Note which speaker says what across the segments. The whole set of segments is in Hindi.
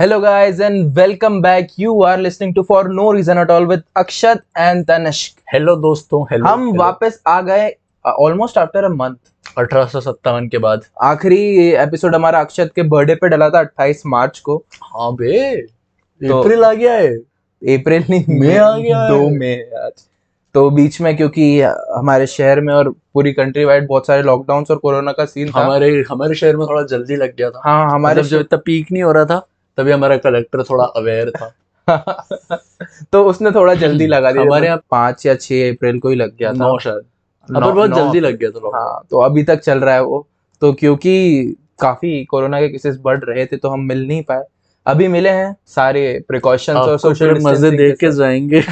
Speaker 1: Hello, guys, and welcome back. You are listening to For No Reason at All with Akshat and Tanishk.
Speaker 2: Hello दोस्तों. हेलो
Speaker 1: हम hello. वापस आ गए ऑलमोस्ट आफ्टर अ मंथ
Speaker 2: अठारह सौ सत्तावन के बाद।
Speaker 1: आखिरी एपिसोड हमारा अक्षत के बर्थडे पे डला था 28 मार्च को।
Speaker 2: हाँ बे।
Speaker 1: तो-
Speaker 2: अप्रैल आ गया है।
Speaker 1: अप्रैल नहीं
Speaker 2: मई आ गया
Speaker 1: दो मई आज। तो बीच में क्योंकि हमारे शहर में और पूरी कंट्री वाइड बहुत सारे लॉकडाउन और कोरोना का सीन था।
Speaker 2: हमारे हमारे शहर में थोड़ा जल्दी लग गया था।
Speaker 1: हाँ हमारे
Speaker 2: मतलब जब इतना पीक नहीं हो रहा था तभी हमारा कलेक्टर थोड़ा अवेयर था।
Speaker 1: तो उसने थोड़ा जल्दी लगा दिया
Speaker 2: हमारे यहाँ
Speaker 1: पाँच या छह अप्रैल को ही लग गया था।
Speaker 2: नौ शायद। पर बहुत जल्दी लग गया था
Speaker 1: हाँ तो अभी तक चल रहा है वो। तो क्योंकि काफ़ी कोरोना के केसेस बढ़ रहे थे तो हम मिल नहीं पाए। अभी मिले हैं सारे प्रिकॉशंस और सोशल
Speaker 2: मज़े देख के जाएँगे।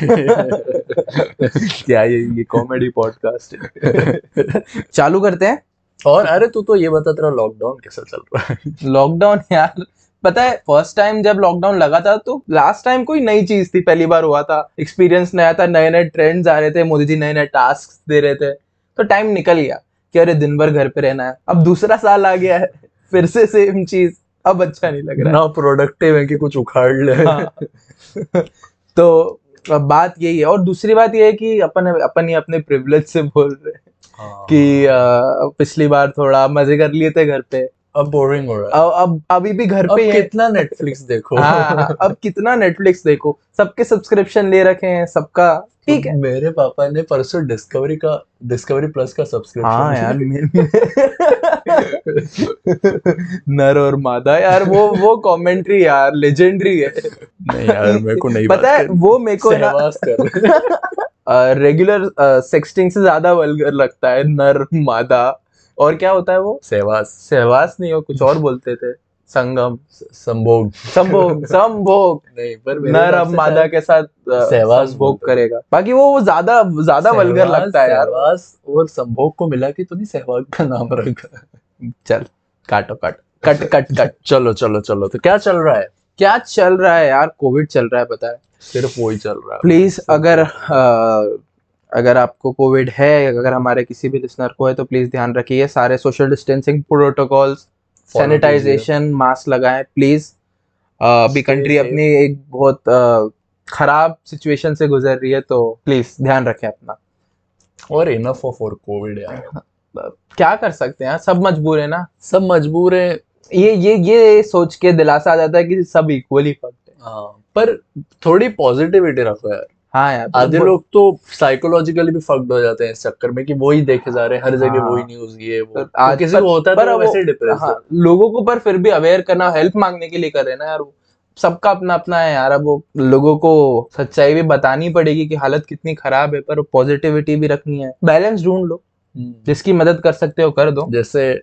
Speaker 1: क्या ये ये कॉमेडी पॉडकास्ट चालू करते हैं।
Speaker 2: और अरे तू तो ये बता तेरा लॉकडाउन कैसा चल रहा है?
Speaker 1: लॉकडाउन यार पता है फ़र्स्ट टाइम जब लॉकडाउन लगा था तो लास्ट टाइम कोई नई चीज़ थी पहली बार हुआ था। एक्सपीरियंस नया था नए नए ट्रेंड्स आ रहे थे मोदी जी नए नए टास्क दे रहे थे। तो टाइम निकल गया कि अरे दिन भर घर पे रहना है। अब दूसरा साल आ गया है फिर से सेम चीज़। अब अच्छा नहीं लग रहा
Speaker 2: ना प्रोडक्टिव है कि कुछ उखाड़ ले।
Speaker 1: हाँ। तो अब बात यही है। और दूसरी बात ये है कि अपन अपन ही अपने प्रिविलेज से बोल रहे हैं
Speaker 2: हाँ।
Speaker 1: कि अ, पिछली बार थोड़ा मज़े कर लिए थे घर पे।
Speaker 2: अब बोरिंग हो रहा है।
Speaker 1: अब अभी भी घर पे
Speaker 2: कितना नेटफ्लिक्स देखो।
Speaker 1: हाँ अब कितना नेटफ्लिक्स देखो। सबके सब्सक्रिप्शन ले रखे हैं सबका ठीक है।
Speaker 2: मेरे पापा ने परसों डिस्कवरी का डिस्कवरी प्लस का सब्सक्रिप्शन
Speaker 1: हाँ यार नर और मादा यार वो वो कमेंट्री यार लेजेंडरी है।
Speaker 2: नहीं यार मेरे को नहीं
Speaker 1: पता है वो मेरे को रेगुलर सेक्सटिंग से ज़्यादा वल्गर लगता है नर मादा। और क्या होता है वो?
Speaker 2: सहवास।
Speaker 1: सहवास नहीं हो कुछ और बोलते थे। संगम।
Speaker 2: संभोग।
Speaker 1: संभोग संभोग।
Speaker 2: नहीं पर
Speaker 1: नर अब मादा के साथ
Speaker 2: सहवास हैं।
Speaker 1: करेगा। बाकी वो वो ज़्यादा ज़्यादा वल्गर लगता है यार।
Speaker 2: सहवास और संभोग को मिला के तो नहीं सहवाग का नाम रखा।
Speaker 1: चल काटो काटो। Cut cut cut.
Speaker 2: चलो चलो चलो। तो क्या चल रहा है?
Speaker 1: क्या चल रहा है यार? कोविड चल रहा है पता है।
Speaker 2: सिर्फ़ वही चल रहा है।
Speaker 1: प्लीज़ अगर अगर आपको कोविड है अगर हमारे किसी भी लिसनर को है तो प्लीज़ ध्यान रखिए सारे social distancing protocols sanitization mask लगाएँ प्लीज़ अभी कंट्री अपनी एक बहुत खराब सिचुएशन से गुजर रही है तो प्लीज़ ध्यान रखें अपना।
Speaker 2: और इनफ ऑफ़ फॉर कोविड यार।
Speaker 1: क्या कर सकते हैं सब मजबूर है ना?
Speaker 2: सब मजबूर है।
Speaker 1: ये ये ये सोच के दिलासा आ जाता है कि सब इक्वली फक्ड है।
Speaker 2: हाँ पर थोड़ी पॉजिटिविटी रखो यार।
Speaker 1: हाँ यार
Speaker 2: आधे लोग तो साइकोलॉजिकली भी फक्ड हो जाते हैं इस चक्कर में कि वही देखे जा रहे हैं हर जगह
Speaker 1: हाँ।
Speaker 2: वही न्यूज़ ये वो। तो
Speaker 1: आज-
Speaker 2: किसी को होता है तो वैसे डिप्रेस
Speaker 1: हाँ, लोगों को पर फिर भी अवेयर करना हेल्प मांगने के लिए कर रहे हैं ना यार वो। सबका अपना अपना है यार अब वो लोगों को सच्चाई भी बतानी पड़ेगी कि हालत कितनी खराब है पर पॉजिटिविटी भी रखनी है। बैलेंस ढूंढ लो जिसकी मदद कर सकते हो कर दो।
Speaker 2: जैसे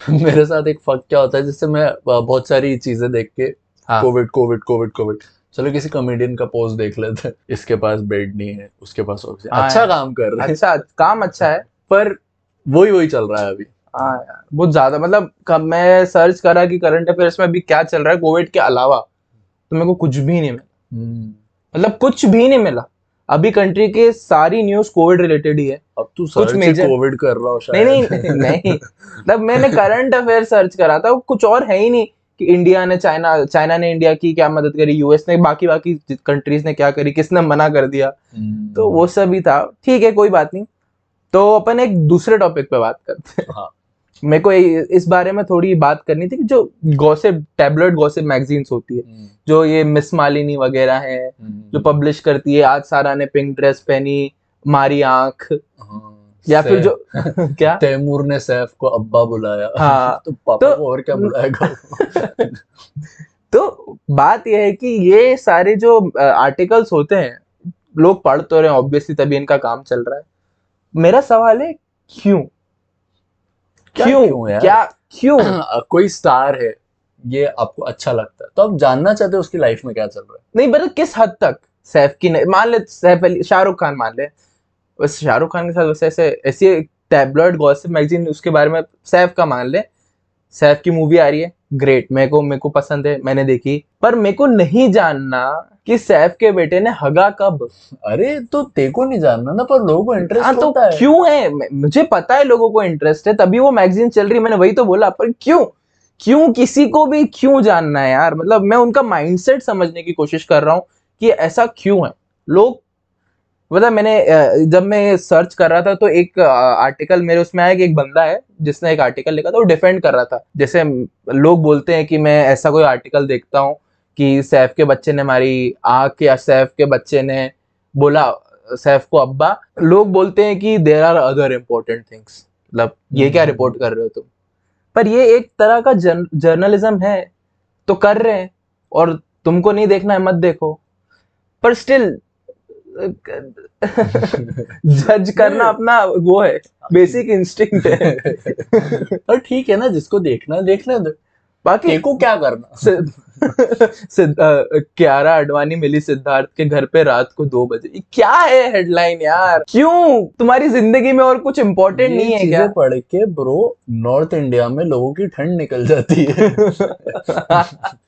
Speaker 2: मेरे साथ एक फक क्या होता है जिससे मैं बहुत सारी चीज़ें देख के
Speaker 1: हाँ।
Speaker 2: कोविड कोविड कोविड कोविड चलो किसी कॉमेडियन का पोस्ट देख लेते हैं। इसके पास बेड नहीं है उसके पास ऑक्सीजन
Speaker 1: हाँ।
Speaker 2: अच्छा। काम कर रहे हैं।
Speaker 1: अच्छा काम अच्छा है।
Speaker 2: पर वही वही चल रहा है अभी।
Speaker 1: हाँ यार बहुत ज़्यादा। मतलब कब मैं सर्च करा कि करंट अफेयर्स में अभी क्या चल रहा है कोविड के अलावा तो मेरे को कुछ भी नहीं मिला। मतलब कुछ भी नहीं मिला। अभी कंट्री के सारी न्यूज़ कोविड रिलेटेड ही है।
Speaker 2: अब तू सर्च
Speaker 1: major-
Speaker 2: कोविड कर रहा हो
Speaker 1: नहीं
Speaker 2: शायद।
Speaker 1: नहीं। नहीं मतलब मैंने करंट अफेयर सर्च करा था कुछ और है ही नहीं। कि इंडिया ने चाइना चाइना ने इंडिया की क्या मदद करी? यूएस ने बाकी बाकी कंट्रीज़ ने क्या करी? किसने मना कर दिया?
Speaker 2: हम्म,
Speaker 1: तो वो सब ही था। ठीक है कोई बात नहीं। तो अपन एक दूसरे टॉपिक पे बात करते हैं।
Speaker 2: हाँ।
Speaker 1: मेरे को इस बारे में थोड़ी बात करनी थी कि जो गॉसिप टैबलेट गॉसिप मैगजीन्स होती है
Speaker 2: हम्म,
Speaker 1: जो ये मिस मालिनी वगैरह है
Speaker 2: हम्म,
Speaker 1: जो पब्लिश करती है आज सारा ने पिंक ड्रेस पहनी मारी आँख या फिर जो क्या?
Speaker 2: तैमूर ने सैफ को अब्बा बुलाया।
Speaker 1: हाँ
Speaker 2: तो पापा
Speaker 1: तो-
Speaker 2: को और क्या बुलाएगा
Speaker 1: तो बात यह है कि ये सारे जो आर्टिकल्स होते हैं लोग पढ़ तो रहे हैं ऑब्वियसली तभी इनका काम चल रहा है। मेरा सवाल है क्यों?
Speaker 2: क्या
Speaker 1: क्यों?
Speaker 2: क्यों यार?
Speaker 1: क्या क्यों?
Speaker 2: कोई स्टार है ये आपको अच्छा लगता है तो आप जानना चाहते हो उसकी लाइफ में क्या चल रहा है?
Speaker 1: नहीं मतलब किस हद तक? सैफ की मान ले सैफ अली शाहरुख खान मान ले बस शाहरुख खान के साथ वैसे ऐसे ऐसी टैबलॉइड गॉसिप मैगजीन उसके बारे में सैफ का मान ले। सैफ की मूवी आ रही है ग्रेट मेरे को मेरे को पसंद है मैंने देखी। पर मेरे को नहीं जानना कि सैफ के बेटे ने हगा कब।
Speaker 2: अरे तो तेको नहीं जानना ना पर लोगों को
Speaker 1: हाँ
Speaker 2: इंटरेस्ट
Speaker 1: तो
Speaker 2: होता है।
Speaker 1: क्यों है? मुझे पता है लोगों को इंटरेस्ट है तभी वो मैगजीन चल रही है मैंने वही तो बोला पर क्यों? क्यों किसी को भी क्यों जानना है यार? मतलब मैं उनका माइंडसेट समझने की कोशिश कर रहा हूँ कि ऐसा क्यों है? लोग मतलब मैंने जब मैं सर्च कर रहा था तो एक आर्टिकल मेरे उसमें आया कि एक बंदा है जिसने एक आर्टिकल लिखा था वो डिफेंड कर रहा था। जैसे लोग बोलते हैं कि मैं ऐसा कोई आर्टिकल देखता हूँ कि सैफ के बच्चे ने मारी आँख या सैफ के बच्चे ने बोला सैफ को अब्बा। लोग बोलते हैं कि there are other important things मतलब ये क्या
Speaker 2: हम्म।
Speaker 1: रिपोर्ट कर रहे हो तुम? पर ये एक तरह का जर्न, जर्नलिज्म है तो कर रहे हैं और तुमको नहीं देखना है मत देखो। पर स्टिल जज करना अपना वो है बेसिक इंस्टिंक्ट है।
Speaker 2: और ठीक है ना जिसको देखना देखने दो
Speaker 1: बाकी
Speaker 2: को क्या करना?
Speaker 1: क्यारा अडवाणी मिली सिद्धार्थ के घर पे रात को दो बजे। क्या है हेडलाइन यार? क्यों? तुम्हारी ज़िंदगी में और कुछ इम्पोर्टेंट नहीं है क्या?
Speaker 2: पढ़ के ब्रो नॉर्थ इंडिया में लोगों की ठंड निकल जाती है।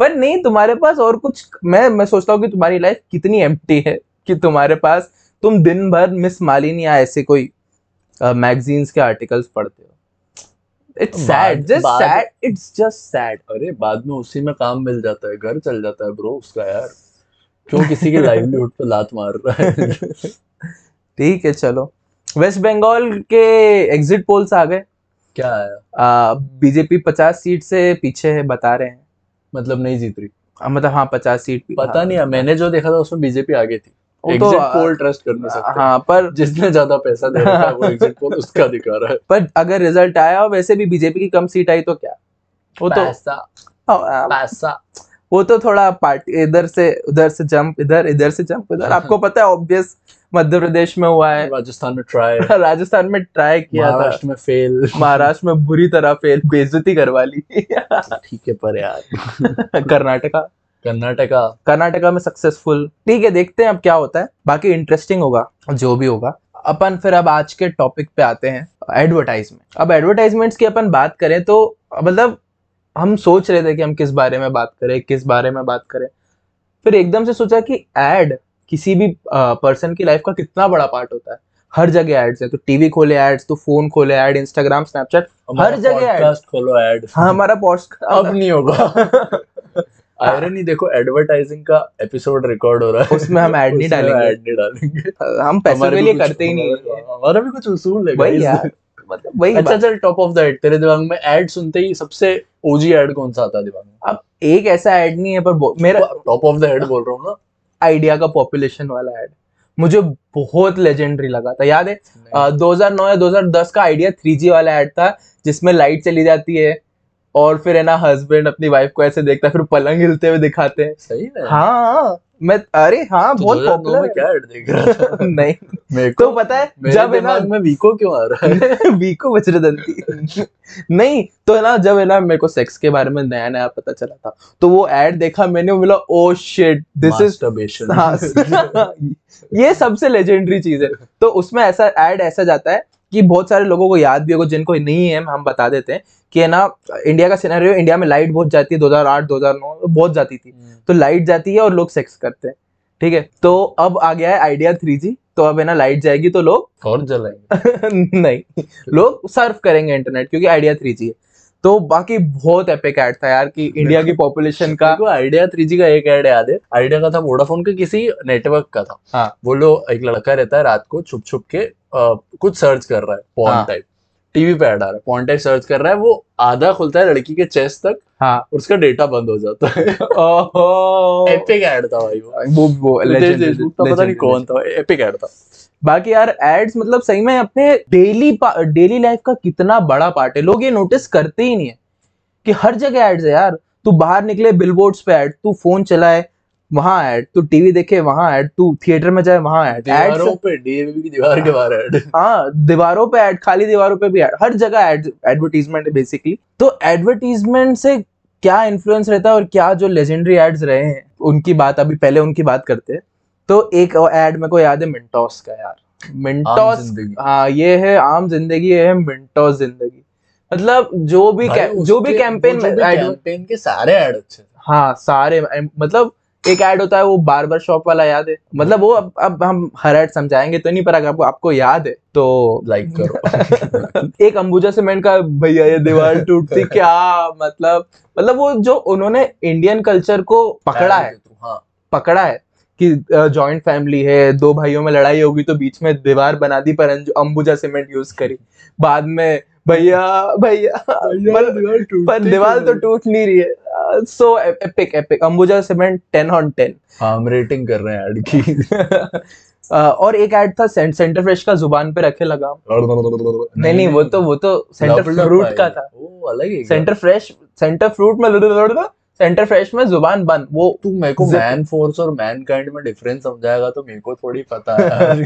Speaker 1: पर नहीं तुम्हारे पास और कुछ मैं मैं सोचता हूँ कि तुम्हारी लाइफ कितनी एम्प्टी है। कि तुम्हारे पास तुम दिन भर मिस मालिनी या ऐसे कोई मैगजीन्स uh, के आर्टिकल्स पढ़ते हो। It's sad just sad it's just sad
Speaker 2: अरे बाद में उसी में काम मिल जाता है घर चल जाता है ब्रो उसका यार। क्यों किसी की लाइवलीहुड पे लात मार रहा है?
Speaker 1: ठीक है चलो। वेस्ट बंगाल के एग्जिट पोल्स आ गए।
Speaker 2: क्या है?
Speaker 1: बीजेपी पचास सीट से पीछे है बता रहे हैं।
Speaker 2: मतलब नहीं जीत रही?
Speaker 1: मतलब हाँ पचास सीट
Speaker 2: पता नहीं है मैंने जो देखा था उसमें बीजेपी आगे थी।
Speaker 1: तो,
Speaker 2: पोल ट्रस्ट कर नहीं सकते।
Speaker 1: हाँ पर
Speaker 2: जिसने ज़्यादा पैसा दे रखा है वो एग्जिट पोल उसका दिखा रहा है।
Speaker 1: पर अगर रिज़ल्ट आया और वैसे भी बीजेपी की कम सीट आई तो क्या? वो तो
Speaker 2: पैसा। पैसा।
Speaker 1: वो तो थोड़ा पार्टी इधर से उधर से जंप इधर इधर से जंप इधर आपको पता है ऑब्वियस मध्य प्रदेश में हुआ है।
Speaker 2: राजस्थान में ट्राई
Speaker 1: राजस्थान में ट्राई किया
Speaker 2: महाराष्ट्र में फेल
Speaker 1: महाराष्ट्र में बुरी तरह फेल बेइज्जती करवा ली।
Speaker 2: ठीक है पर यार।
Speaker 1: कर्नाटका।
Speaker 2: कर्नाटका।
Speaker 1: कर्नाटका में सक्सेसफुल ठीक है देखते हैं अब क्या होता है। बाकी इंटरेस्टिंग होगा जो भी होगा। अपन फिर अब आज के टॉपिक पे आते हैं एडवर्टाइजमेंट अब एडवर्टाइजमेंट्स की अपन बात करें तो मतलब हम सोच रहे थे कि हम किस बारे में बात करें किस बारे में बात करें। फिर एकदम से सोचा कि एड किसी भी पर्सन की लाइफ का कितना बड़ा पार्ट होता है। हर जगह एड्स है तो टीवी खोले एड्स तो फ़ोन खोले एड इंस्टाग्राम स्नैपचैट हर जगह।
Speaker 2: पॉडकास्ट खोलो ऐड
Speaker 1: हाँ हमारा पॉस्ट
Speaker 2: अब नहीं होगा। आयरन ही देखो एडवर्टाइजिंग का एपिसोड रिकॉर्ड हो रहा है।
Speaker 1: उसमें हम ad नहीं डालेंगे।
Speaker 2: ad नहीं डालेंगे।
Speaker 1: हम पैसों के लिए करते ही नहीं
Speaker 2: हमारा-
Speaker 1: है
Speaker 2: भी कुछ उसूल है guys।
Speaker 1: यार मतलब वही
Speaker 2: अच्छा चल टॉप ऑफ़ द हेड तेरे दिमाग में एड सुनते ही सबसे ओजी एड कौन सा आता है दिमाग में?
Speaker 1: अब एक ऐसा ऐड नहीं है पर मेरा
Speaker 2: टॉप ऑफ़ द हेड बोल रहा हूँ ना।
Speaker 1: आइडिया का पॉपुलेशन वाला ऐड मुझे बहुत लेजेंडरी लगा था। याद है अ, 2009 या 2010 का आइडिया 3G वाला ऐड था जिसमें लाइट चली जाती है और फिर है ना हस्बैंड अपनी वाइफ को ऐसे देखता है फिर पलंग हिलते हुए दिखाते हैं।
Speaker 2: सही में?
Speaker 1: हाँ मैं अरे हाँ
Speaker 2: तो
Speaker 1: बहुत
Speaker 2: 2009 में क्या एड देख रहा था?
Speaker 1: नहीं।
Speaker 2: मेरे को तो
Speaker 1: पता है जब है ना
Speaker 2: में वीको क्यों आ रहा है?
Speaker 1: वीको वज्रदंती नहीं तो है ना जब है ना मेरे को सेक्स के बारे में नया नया पता चला था तो वो एड देखा मैंने बोला ओ शिट दिस इज़. हाँ। ये सबसे लेजेंडरी चीज़ है। तो उसमें ऐसा ऐड ऐसा जाता है कि बहुत सारे लोगों को याद भी होगा जिनको नहीं है हम बता देते हैं कि है ना इंडिया का सिनेरियो इंडिया में लाइट बहुत जाती है 2008 2009 बहुत जाती थी। तो लाइट जाती है और लोग सेक्स करते हैं ठीक है? तो अब आ गया है आइडिया थ्री जी तो अब है ना लाइट जाएगी तो लोग
Speaker 2: और जलाएँगे।
Speaker 1: नहीं लोग सर्फ करेंगे इंटरनेट क्योंकि आइडिया थ्री जी है। तो बाकी बहुत एपिक ऐड था यार कि इंडिया की पॉपुलेशन का
Speaker 2: को आइडिया थ्री जी का एक ऐड याद है। आइडिया का था वोडाफोन के किसी नेटवर्क का था।
Speaker 1: हाँ।
Speaker 2: वो लोग एक लड़का रहता है रात को छुप छुप के कुछ सर्च कर रहा है
Speaker 1: हाँ।
Speaker 2: पॉन टाइप टीवी पे ऐड आ रहा है पॉन टाइप सर्च कर रहा है वो आधा खुलता है लड़की के चेस्ट तक
Speaker 1: हाँ।
Speaker 2: और उसका डेटा बंद हो जाता है।
Speaker 1: ओहो।
Speaker 2: एपिक ऐड था भाई वो।
Speaker 1: वो वो
Speaker 2: रितेश देशमुख था पता नहीं कौन था एपिक ऐड था।
Speaker 1: बाकी यार एड्स मतलब सही में अपने डेली डेली लाइफ का कितना बड़ा पार्ट है। लोग ये नोटिस करते ही नहीं है कि हर जगह एड्स है यार। तू बाहर निकले बिलबोर्ड्स पे ऐड तू फ़ोन चलाए वहाँ ऐड तू टीवी देखे वहाँ ऐड तू थिएटर में जाए वहाँ ऐड।
Speaker 2: दीवारों पे डीएवी की दीवार के बाहर ऐड।
Speaker 1: हाँ दीवारों पे ऐड खाली दीवारों पे भी ऐड। हर जगह ऐड एडवर्टीजमेंट है बेसिकली तो एडवर्टीजमेंट से क्या इन्फ्लुएंस रहता है और क्या जो लेजेंडरी एड्स रहे हैं उनकी बात अभी पहले उनकी बात करते हैं। तो एक एड मेरे को याद है मिंटॉस का यार। मिंटॉस हाँ ये है आम ज़िंदगी है मिंटॉस ज़िंदगी। मतलब जो भी जो भी कैंपेन
Speaker 2: कैंपेन के सारे ऐड अच्छे
Speaker 1: हाँ सारे मतलब एक ऐड होता है वो बार्बर शॉप वाला याद है। मतलब वो अब अब हम हर ऐड समझाएँगे तो नहीं पर अगर आपको आपको याद है तो
Speaker 2: लाइक करो।
Speaker 1: एक अंबुजा सीमेंट का भैया ये दीवार टूटती क्या मतलब? मतलब वो जो उन्होंने इंडियन कल्चर को पकड़ा है
Speaker 2: हाँ।
Speaker 1: पकड़ा है कि जॉइंट फैमिली है दो भाइयों में लड़ाई होगी तो बीच में दीवार बना दी पर अंबुजा सीमेंट यूज़ करी। बाद में भैया भैया पर दीवार तो टूट नहीं रही है। So epic epic Ambuja cement ten on ten
Speaker 2: हम रेटिंग कर रहे हैं ऐड की।
Speaker 1: और एक ऐड था सेंट, सेंटर फ्रेश का ज़ुबान पे रखे लगा नहीं नहीं वो तो वो तो सेंटर फ्रूट का था।
Speaker 2: वो अलग ही
Speaker 1: सेंटर फ्रेश सेंटर फ्रूट में सेंटर फ्रेश में ज़ुबान बंद। वो
Speaker 2: तू मेरे को मैन फोर्स और मैन काइंड में डिफरेंस समझाएगा तो मेरे को थोड़ी पता है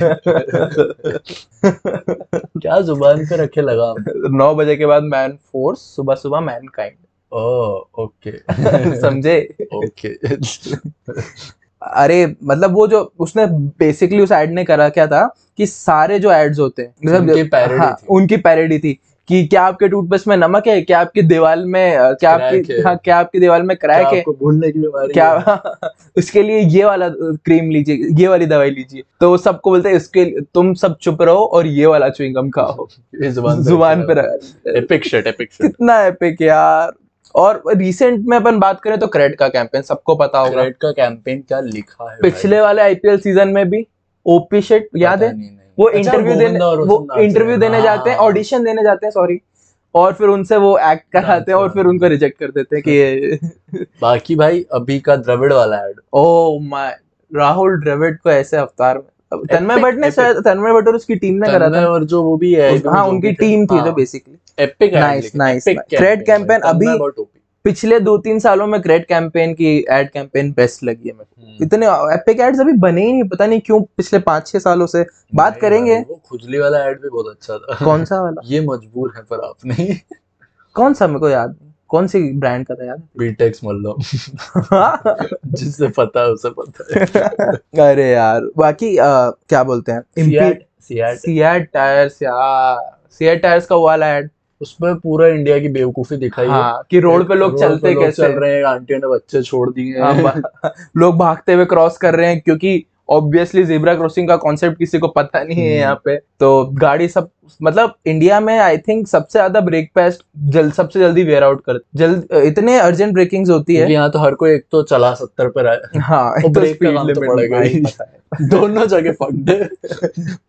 Speaker 2: क्या ज़ुबान पे रखे लगा
Speaker 1: नौ बजे के बाद मैन फोर्स सुबह सुबह मैन काइंड
Speaker 2: ओके।
Speaker 1: समझे?
Speaker 2: ओके।
Speaker 1: अरे मतलब वो जो उसने बेसिकली उस एड ने करा क्या था कि सारे जो एड्स होते हैं मतलब
Speaker 2: उनकी parody
Speaker 1: हाँ,
Speaker 2: थी।
Speaker 1: उनकी पैरोडी थी। कि क्या आपके टूथपेस्ट में नमक है? क्या आपकी दीवार में क्या आपकी
Speaker 2: हाँ।
Speaker 1: क्या आपकी दीवार में क्रैक है?
Speaker 2: आपको भूलने की बीमारी
Speaker 1: क्या उसके लिए ये वाला क्रीम लीजिए ये वाली दवाई लीजिए। तो सबको बोलते हैं इसके तुम सब चुप रहो और ये वाला च्युइंगम खाओ।
Speaker 2: ज़ुबान
Speaker 1: ज़ुबान पे
Speaker 2: एपिक शिट एपिक
Speaker 1: कितना एपिक यार। और रिसेंट में अपन बात करें तो क्रेड का कैंपेन सबको पता होगा।
Speaker 2: क्रेड का कैंपेन क्या लिखा है
Speaker 1: पिछले वाले आईपीएल सीज़न में भी ओपी शेट याद है। वो
Speaker 2: अच्छा,
Speaker 1: इंटरव्यू देने वो इंटरव्यू देने जाते हैं
Speaker 2: हाँ।
Speaker 1: ऑडिशन देने जाते हैं सॉरी और फिर उनसे वो एक्ट कराते हैं और फिर उनको रिजेक्ट कर देते हैं कि
Speaker 2: बाकी भाई अभी का द्रविड़ वाला ad
Speaker 1: oh my Rahul Dravid को ऐसे अवतार में तन्मय भट्ट ने शायद तन्मय भट्ट और उसकी टीम ने करा था।
Speaker 2: और जो वो भी है
Speaker 1: हाँ उनकी टीम थी। जो basically
Speaker 2: epic
Speaker 1: Nice, nice. Cred campaign अभी- पिछले दो तीन सालों में क्रेड कैंपेन की एड कैंपेन बेस्ट लगी है मेरे
Speaker 2: हम्म।
Speaker 1: इतने एपिक एड्स अभी बने ही नहीं पता नहीं क्यों पिछले पाँच छह सालों से। बात करेंगे।
Speaker 2: वो खुजली वाला ऐड भी बहुत अच्छा था।
Speaker 1: कौन सा वाला?
Speaker 2: ये मजबूर है पर आप नहीं।
Speaker 1: कौन सा मेरे को याद कौन सी ब्रांड का था याद
Speaker 2: बीटेक्स मल्लो जिससे पता है उसे पता है।
Speaker 1: अरे यार बाकी अ, क्या बोलते हैं?
Speaker 2: सियाट
Speaker 1: टायर्स यार सियाट टायर्स का वाला एड
Speaker 2: उसमें पूरा इंडिया की बेवकूफ़ी दिखाई है।
Speaker 1: हाँ कि रोड पे लोग चलते
Speaker 2: लोग
Speaker 1: कैसे?
Speaker 2: चल रहे हैं आंटियों ने बच्चे छोड़ दिए
Speaker 1: हाँ,
Speaker 2: हैं
Speaker 1: लोग भागते हुए क्रॉस कर रहे हैं क्योंकि ऑब्वियसली जेब्रा क्रॉसिंग का कॉन्सेप्ट किसी को पता नहीं है
Speaker 2: हम्म।
Speaker 1: यहाँ पे। तो गाड़ी सब मतलब इंडिया में आई थिंक सबसे ज़्यादा ब्रेक पेस्ट जल्द सबसे जल्दी वेयर आउट कर जल्द इतने अर्जेंट ब्रेकिंग होती है।
Speaker 2: यहाँ तो हर कोई एक तो चला सत्तर पर रहा
Speaker 1: हाँ तो
Speaker 2: ब्रेक तो। है दोनों जगह फंड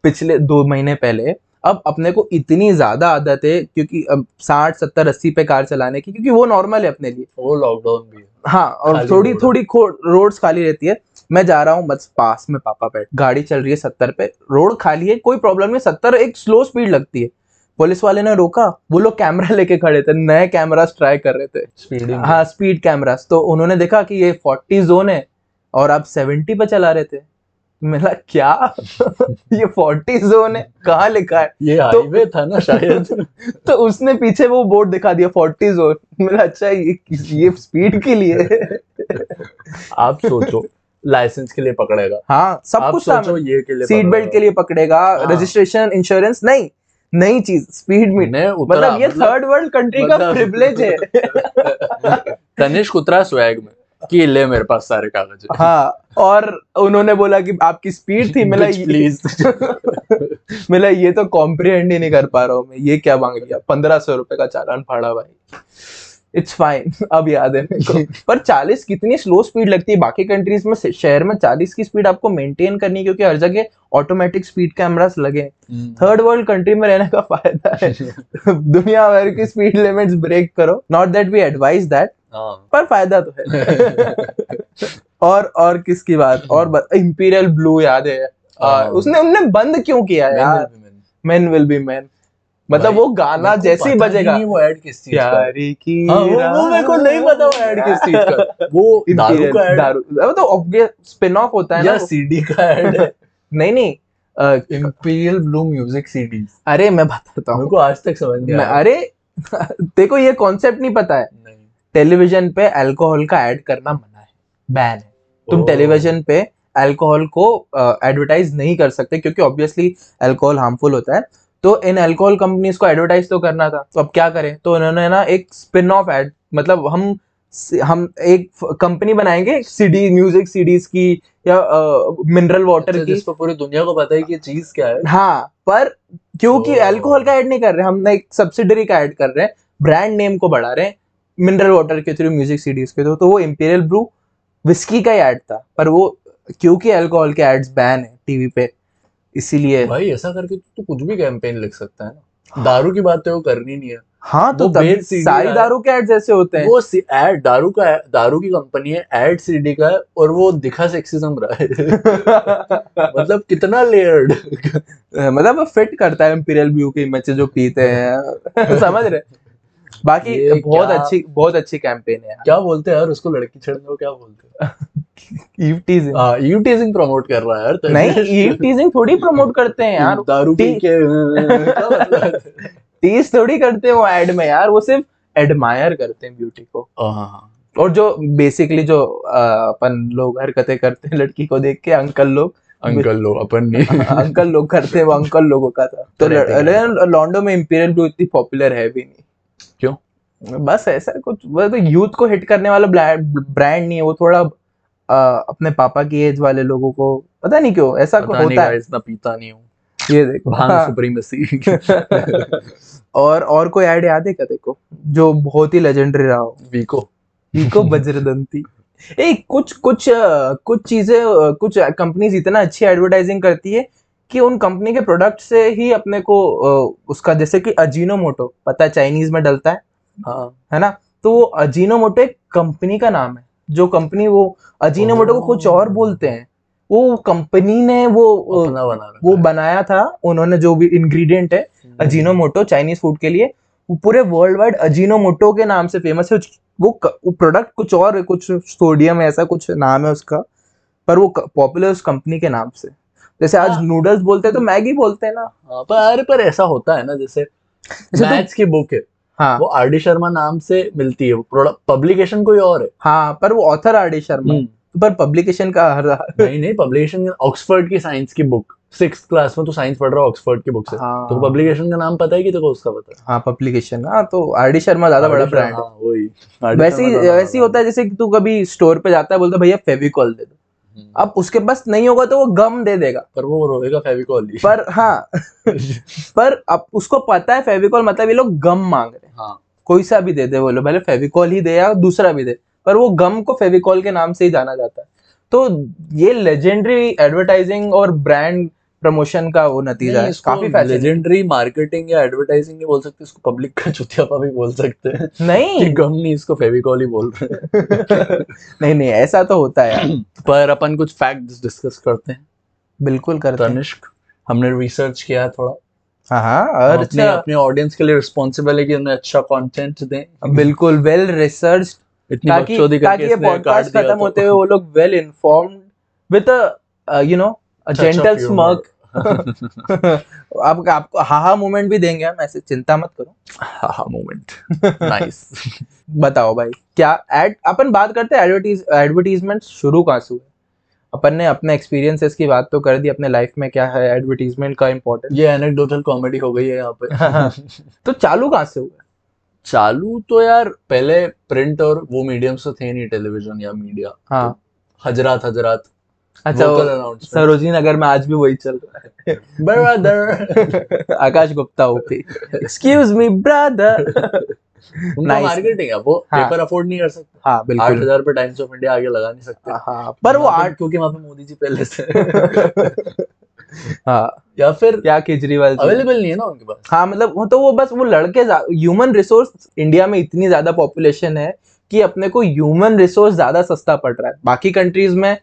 Speaker 1: पिछले दो महीने पहले अब अपने को इतनी ज़्यादा आदत है क्योंकि अब साठ सत्तर अस्सी पे कार चलाने की क्योंकि वो नॉर्मल है अपने लिए।
Speaker 2: वो लॉकडाउन भी है।
Speaker 1: और थोड़ी थोड़ी रोड्स खाली रहती है। मैं जा रहा हूँ बस पास में पापा बैठ गाड़ी चल रही है सत्तर पे। रोड खाली है कोई प्रॉब्लम नहीं सत्तर एक स्लो स्पीड लगती है। पुलिस वाले ने रोका वो लोग कैमरा लेके खड़े थे नए कैमरास ट्राई कर रहे थे।
Speaker 2: स्पीडिंग
Speaker 1: हाँ स्पीड कैमरास तो उन्होंने देखा कि ये फोर्टी जोन है और आप सेवेंटी पे चला रहे थे। मेरा क्या? ये फोर्टी जोन है कहा लिखा है?
Speaker 2: ये
Speaker 1: तो-
Speaker 2: था ना शायद।
Speaker 1: तो उसने पीछे वो बोर्ड दिखा दिया फोर्टी जोन मेरा अच्छा ये ये स्पीड के लिए
Speaker 2: आप सोचो लाइसेंस के लिए पकड़ेगा।
Speaker 1: हाँ सब कुछ
Speaker 2: सोचो ये के लिए
Speaker 1: सीट बेल्ट के लिए पकड़ेगा
Speaker 2: हाँ।
Speaker 1: रजिस्ट्रेशन इंश्योरेंस नहीं नई चीज़ स्पीड मीट
Speaker 2: मैं
Speaker 1: मतलब ये थर्ड वर्ल्ड कंट्री का
Speaker 2: मतलब-
Speaker 1: प्रिविलेज है।
Speaker 2: तनिष्क उतरा स्वैग में। कि ले मेरे पास सारे कागज़। हाँ
Speaker 1: और उन्होंने बोला कि आपकी स्पीड थी मिला
Speaker 2: प्लीज़
Speaker 1: मिला ये तो कॉम्प्रिहेंड ही नहीं कर पा रहा हूँ मैं ये क्या मांग लिया? पंद्रह सौ रुपए का चालान फाड़ा भाई। इट्स फाइन अब याद है मेरे को। पर चालीस कितनी स्लो स्पीड लगती है? बाकी कंट्रीज़ में शहर में चालीस की स्पीड आपको मेंटेन करनी है क्योंकि हर जगह ऑटोमेटिक स्पीड कैमरास लगे थर्ड वर्ल्ड कंट्री में रहने का फ़ायदा है। दुनिया भर की स्पीड लिमिट्स ब्रेक करो। Not that we advise that पर फ़ायदा तो है। और और किसकी बात? और इम्पीरियल ब्लू याद है।
Speaker 2: हाँ।
Speaker 1: उसने उनने बंद क्यों किया यार? मैन विल बी मैन मतलब वो गाना जैसे ही बजेगा।
Speaker 2: वो ऐड किस चीज़ का।
Speaker 1: प्यारी की
Speaker 2: हाँ, वो- वो मेरे को नहीं पता वो ऐड किस चीज़ का। वो दारू का ऐड
Speaker 1: दारू वो तो ऑब्वियस स्पिन ऑफ़ होता है ना
Speaker 2: सीडी का ऐड
Speaker 1: नहीं नहीं।
Speaker 2: इंपीरियल ब्लू म्यूज़िक सीडी
Speaker 1: अरे मैं बताता
Speaker 2: मेरे
Speaker 1: हूँ
Speaker 2: को आज तक समझ नहीं
Speaker 1: अरे देखो ये कॉन्सेप्ट नहीं पता है।
Speaker 2: नहीं
Speaker 1: टेलीविज़न पे अल्कोहल का ऐड करना मना है। बैन है। तुम टेलीविज़न पे अल्कोहल को एडवर्टाइज नहीं कर सकते क्योंकि ऑब्वियसली अल्कोहल हार्मफुल होता है। तो इन अल्कोहल कंपनीज़ को एडवर्टाइज तो करना था। तो अब क्या करें? तो उन्होंने ना एक स्पिन ऑफ़ एड मतलब हम हम एक कंपनी बनाएँगे सीडी म्यूज़िक सीडीज की या मिनरल वाटर
Speaker 2: अच्छा,
Speaker 1: की।
Speaker 2: जिसको पूरी दुनिया को पता है कि चीज़ क्या है।
Speaker 1: हाँ पर क्योंकि अल्कोहल का ऐड नहीं कर रहे हम ना एक सब्सिडरी का ऐड कर रहे हैं ब्रांड नेम को बढ़ा रहे हैं। मिनरल वाटर के थ्रू म्यूज़िक सीडीज के थ्रू तो वो इंपीरियल ब्रू विस्की का ही ऐड था पर वो क्योंकि अल्कोहल के एड्स बैन है टीवी पे इसीलिए
Speaker 2: भाई ऐसा करके तो तू कुछ भी कैंपेन लिख सकता है ना। दारू की बात तो वो करनी नहीं है।
Speaker 1: हाँ तो
Speaker 2: बेल CD
Speaker 1: सारी दारू के एड्स ऐसे होते हैं।
Speaker 2: वो एड दारू का दारू की कंपनी है एड सीडी का है और वो दिखा सेक्सिज्म रहा है। मतलब कितना लेयर्ड
Speaker 1: मतलब फिट करता है इंपीरियल ब्रू के इमेज जो पीते हैं। समझ रहे? बाकी बहुत अच्छी बहुत अच्छी कैंपेन है
Speaker 2: क्या बोलते हैं यार उसको लड़की छेड़ने को क्या बोलते हैं?
Speaker 1: ईव टीजिंग
Speaker 2: हाँ यू टीजिंग प्रमोट कर रहा है यार
Speaker 1: नहीं ईव टीजिंग थोड़ी प्रमोट करते हैं यार।
Speaker 2: दारू पी के। है?
Speaker 1: टीज थोड़ी करते हैं वो एड में यार वो सिर्फ़ एडमायर करते हैं ब्यूटी को।
Speaker 2: हाँ, हाँ
Speaker 1: और जो बेसिकली जो अपन लोग हरकतें करते हैं लड़की को देख के अंकल लोग।
Speaker 2: अंकल लोग अपन नहीं।
Speaker 1: अंकल लोग करते हैं वो अंकल लोगों का था। तो
Speaker 2: हैं।
Speaker 1: ल- लॉन्डो में इम्पीरियल ब्लू इतनी पॉपुलर है भी नहीं।
Speaker 2: क्यों?
Speaker 1: बस ऐसा कुछ वो तो यूथ को हिट करने वाला ब्रांड नहीं है वो थोड़ा अ, अपने पापा की एज वाले लोगों को पता नहीं क्यों ऐसा
Speaker 2: नहीं
Speaker 1: होता है।
Speaker 2: मैं पीता नहीं हूँ।
Speaker 1: ये देखो
Speaker 2: भाँग
Speaker 1: हाँ।
Speaker 2: सुप्रीमेसी
Speaker 1: और और कोई ऐड याद है क्या देखो जो बहुत ही लेजेंडरी रहा हो?
Speaker 2: वीको
Speaker 1: इको वज्रदंती ए कुछ कुछ कुछ चीज़ें कुछ कंपनीज़ इतना अच्छी एडवर्टाइजिंग करती है कि उन कंपनी के प्रोडक्ट से ही अपने को उसका जैसे कि अजीनोमोटो पता है चाइनीज़ में डलता है?
Speaker 2: हाँ।
Speaker 1: है ना? तो वो अजीनोमोटो एक कंपनी का नाम है। जो कंपनी वो अजीनोमोटो को कुछ और बोलते हैं। वो कंपनी ने वो
Speaker 2: बना
Speaker 1: वो बनाया था। उन्होंने जो भी इंग्रेडिएंट है अजीनोमोटो चाइनीज़ फ़ूड के लिए वो पूरे वर्ल्ड वाइड अजीनोमोटो के नाम से फ़ेमस है। वो वो प्रोडक्ट कुछ और कुछ सोडियम ऐसा कुछ नाम है उसका। पर वो पॉपुलर उस कंपनी के नाम से। जैसे आज
Speaker 2: हाँ।
Speaker 1: नूडल्स बोलते हैं तो मैगी बोलते हैं ना।
Speaker 2: हाँ, पर अरे पर ऐसा होता है ना जैसे
Speaker 1: तो-
Speaker 2: मैथ्स की बुक है
Speaker 1: हाँ।
Speaker 2: वो आर डी शर्मा नाम से मिलती है पब्लिकेशन कोई और है।
Speaker 1: हाँ पर वो ऑथर आर डी शर्मा। पर पब्लिकेशन का हर
Speaker 2: नहीं नहीं पब्लिकेशन ऑक्सफोर्ड की साइंस की बुक सिक्स क्लास में तो साइंस पढ़ रहा है ऑक्सफोर्ड की बुक से।
Speaker 1: हाँ।
Speaker 2: तो पब्लिकेशन का नाम पता है कि को उसका पता है?
Speaker 1: हाँ पब्लिकेशन हाँ तो आर डी शर्मा ज़्यादा बड़ा ब्रांड है।
Speaker 2: हाँ,
Speaker 1: वैसे ही वैसे ही होता है जैसे तू कभी स्टोर पे जाता है बोलता भैया फेविकॉल दे दो।
Speaker 2: है।
Speaker 1: अब उसके पास नहीं होगा तो वो गम दे देगा।
Speaker 2: पर वो रोएगा फेविकॉल
Speaker 1: पर हाँ पर अब उसको पता है फेविकॉल मतलब ये लोग गम मांग रहे हैं।
Speaker 2: हाँ।
Speaker 1: कोई सा भी दे दे बोलो भले फेविकॉल ही दे या दूसरा भी दे पर वो गम को फेविकॉल के नाम से ही जाना जाता है। तो ये लेजेंडरी एडवर्टाइजिंग और ब्रांड प्रमोशन का वो नतीजा है। काफ़ी
Speaker 2: लेजेंडरी मार्केटिंग या एडवर्टाइजिंग नहीं बोल सकते इसको पब्लिक का चुतियापा भी बोल सकते हैं। कि
Speaker 1: नहीं
Speaker 2: गम नहीं इसको फेविकॉल ही बोल रहे हैं।
Speaker 1: नहीं नहीं ऐसा तो होता है
Speaker 2: पर अपन कुछ फैक्ट्स डिस्कस करते हैं।
Speaker 1: बिल्कुल करते हैं।
Speaker 2: तनिष्क हमने रिसर्च किया है थोड़ा।
Speaker 1: हाँ हाँ और
Speaker 2: अपने
Speaker 1: अच्छा
Speaker 2: अपने ऑडियंस के लिए रिस्पॉन्सिबल है कि उन्हें अच्छा कंटेंट दें।
Speaker 1: बिल्कुल वेल रिसर्च ताकि ताकि ये पॉडकास्ट खत्म
Speaker 2: तो-
Speaker 1: होते हुए वो लोग well informed with you know a gentle smirk आप आपको हाहा मोमेंट भी देंगे हम ऐसे चिंता मत करो।
Speaker 2: हा मोमेंट नाइस
Speaker 1: बताओ भाई क्या एड अपन बात करते हैं एडवर्टीज एडवर्टीजमेंट शुरू कहाँ से हुए अपन ने अपने एक्सपीरियंसेस की बात तो कर दी अपने लाइफ में क्या है एडवर्टीजमेंट का इम्पोर्टेंस
Speaker 2: ये एनेक्डोटल कॉमेडी हो गई है यहाँ
Speaker 1: हाँ,
Speaker 2: पे।
Speaker 1: तो चालू कहाँ से हुआ?
Speaker 2: चालू तो यार पहले प्रिंट और वो मीडियम्स तो थे नहीं टेलीविज़न या मीडिया
Speaker 1: हाँ।
Speaker 2: तो हजरात हजरात।
Speaker 1: अच्छा सरोजिनी नगर में आज भी वही चल रहा है।
Speaker 2: Brother
Speaker 1: Akash Gupta OP. Excuse me brother
Speaker 2: उनका है वो
Speaker 1: हाँ।
Speaker 2: पेपर अफोर्ड नहीं कर सकते।
Speaker 1: हाँ
Speaker 2: आठ हज़ार पे टाइम्स ऑफ़ इंडिया आगे लगा नहीं सकते।
Speaker 1: हाँ पर वो आठ
Speaker 2: क्योंकि वहाँ पे मोदी जी पहले से।
Speaker 1: हाँ।
Speaker 2: या फिर
Speaker 1: क्या केजरीवाल
Speaker 2: अवेलेबल नहीं है ना उनके पास?
Speaker 1: हाँ मतलब वो तो वो बस वो लड़के ह्यूमन रिसोर्स इंडिया में इतनी ज़्यादा पॉपुलेशन है कि अपने को ह्यूमन रिसोर्स ज़्यादा सस्ता पड़ रहा है। बाकी कंट्रीज़ में